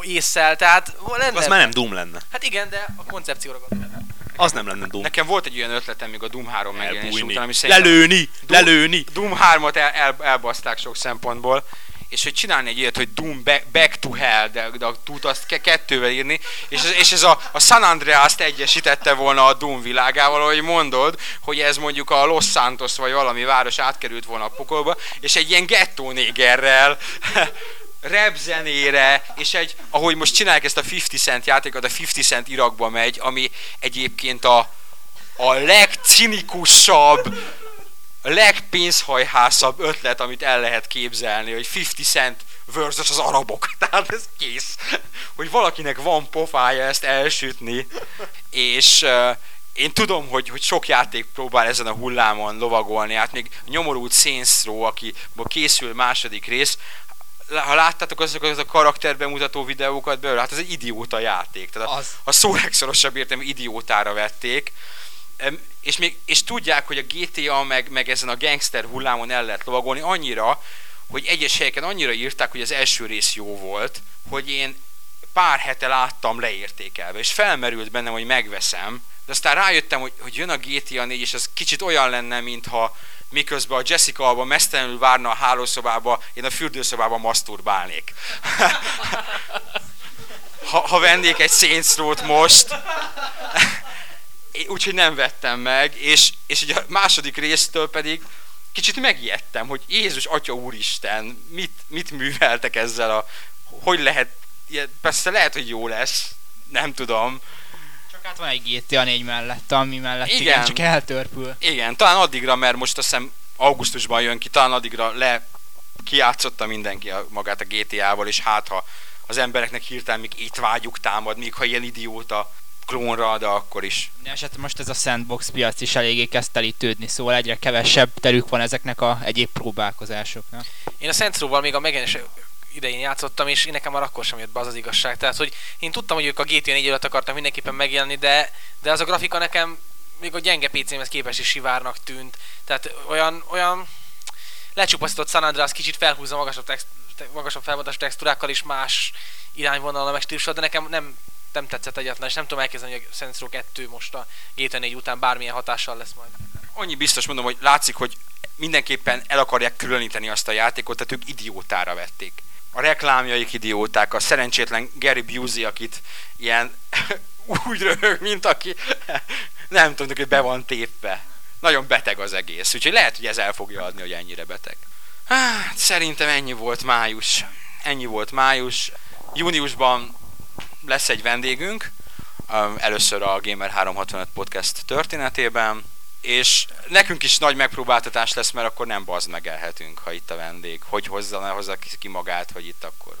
Speaker 4: észszel, tehát lenne...
Speaker 3: Az már nem Doom lenne.
Speaker 4: Hát igen, de a koncepcióra gondolok.
Speaker 3: Az nem lenne Doom.
Speaker 2: Nekem volt egy olyan ötletem még a Doom 3 megjelenése után, ami szerintem
Speaker 3: Lelőni! Lelőni!
Speaker 2: Doom 3-at el, el, elbaszták sok szempontból, és hogy csinálni egy ilyet, hogy Doom back, back to Hell, de, de a tud azt ke- kettővel írni, és ez, és ez a, a San Andreas-t egyesítette volna a Doom világával, ahogy mondod, hogy ez mondjuk a Los Santos vagy valami város átkerült volna a pokolba, és egy ilyen gettó négerrel rap zenére, és egy, ahogy most csinálják ezt a 50 Cent játékot, a 50 Cent Irakba megy, ami egyébként a, a legcinikusabb, a legpénzhajhásabb ötlet, amit el lehet képzelni, hogy 50 Cent versus az arabok. [laughs] Tehát ez kész. Hogy valakinek van pofája ezt elsütni, és uh, én tudom, hogy, hogy sok játék próbál ezen a hullámon lovagolni, hát még nyomorult Saints Row, akiből készül második rész, ha láttátok azokat az a karakterbemutató videókat belőle, hát ez egy idióta játék. Tehát a,
Speaker 6: Az.
Speaker 2: a szó legszorosabb értelmű idiótára vették. És, még, és tudják, hogy a GTA meg, meg ezen a gangster hullámon el lehet lovagolni annyira, hogy egyes helyeken annyira írták, hogy az első rész jó volt, hogy én pár hete láttam leértékelve, és felmerült bennem, hogy megveszem, de aztán rájöttem, hogy, hogy jön a GTA 4, és az kicsit olyan lenne, mintha miközben a Jessica Alba mesztelenül várna a hálószobába, én a fürdőszobában maszturbálnék. [laughs] ha, ha vennék egy Saints most, úgyhogy nem vettem meg, és, és ugye a második résztől pedig kicsit megijedtem, hogy Jézus Atya Úristen, mit, mit műveltek ezzel a... Hogy lehet... Persze lehet, hogy jó lesz, nem tudom.
Speaker 6: Hát van egy GTA 4 mellett, ami mellett igen,
Speaker 2: Igen.
Speaker 6: csak eltörpül.
Speaker 2: Igen, talán addigra, mert most azt hiszem augusztusban jön ki, talán addigra le kiátszotta mindenki a, magát a GTA-val, és hát ha az embereknek hirtelen még itt vágyuk támad, még ha ilyen idióta klónra, de akkor is.
Speaker 6: De esetleg most ez a sandbox piac is eléggé kezd telítődni, szóval egyre kevesebb terük van ezeknek a egyéb próbálkozásoknak.
Speaker 4: Én a Saints Row-val még a megjelenés idején játszottam, és én nekem már akkor sem jött be az az igazság. Tehát, hogy én tudtam, hogy ők a GTA 4 előtt akartak mindenképpen megjelenni, de, de az a grafika nekem még a gyenge PC-mhez képest is sivárnak tűnt. Tehát olyan, olyan lecsupaszított San Andreas kicsit felhúzza magasabb, text, te- magasabb felbontású textúrákkal is más irányvonalra meg stílusra, de nekem nem, nem tetszett egyáltalán, és nem tudom elképzelni, hogy a Saints Row 2 most a GTA 4 után bármilyen hatással lesz majd.
Speaker 2: Annyi biztos mondom, hogy látszik, hogy mindenképpen el akarják különíteni azt a játékot, tehát ők idiótára vették. A reklámjaik idióták, a szerencsétlen Gary Busey, akit ilyen [laughs] úgy röhög, mint aki nem tudom, hogy be van tépve. Nagyon beteg az egész, úgyhogy lehet, hogy ez el fogja adni, hogy ennyire beteg. Hát, szerintem ennyi volt május. Ennyi volt május. Júniusban lesz egy vendégünk, először a Gamer 365 podcast történetében, és nekünk is nagy megpróbáltatás lesz, mert akkor nem bazd megelhetünk, ha itt a vendég. Hogy hozza, ne hozza ki- magát, hogy itt akkor.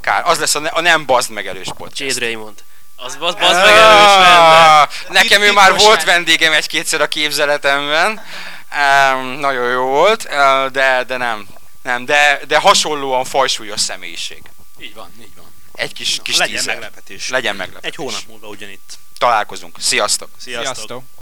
Speaker 2: Kár, az lesz a, ne, a nem bazd megelős podcast.
Speaker 5: Jade Raymond. Az, az, az meg erős lenne.
Speaker 2: Ah, Nekem ő már volt vendégem egy-kétszer a képzeletemben. Um, nagyon jó volt, uh, de, de nem. Nem, de, de hasonlóan fajsúlyos személyiség.
Speaker 3: Így van, így van.
Speaker 2: Egy kis, kis
Speaker 3: Legyen
Speaker 2: teaser.
Speaker 3: meglepetés.
Speaker 2: Legyen meglepetés.
Speaker 3: Egy hónap múlva ugyanitt.
Speaker 2: Találkozunk. Sziasztok!
Speaker 3: Sziasztok.
Speaker 6: Sziasztok!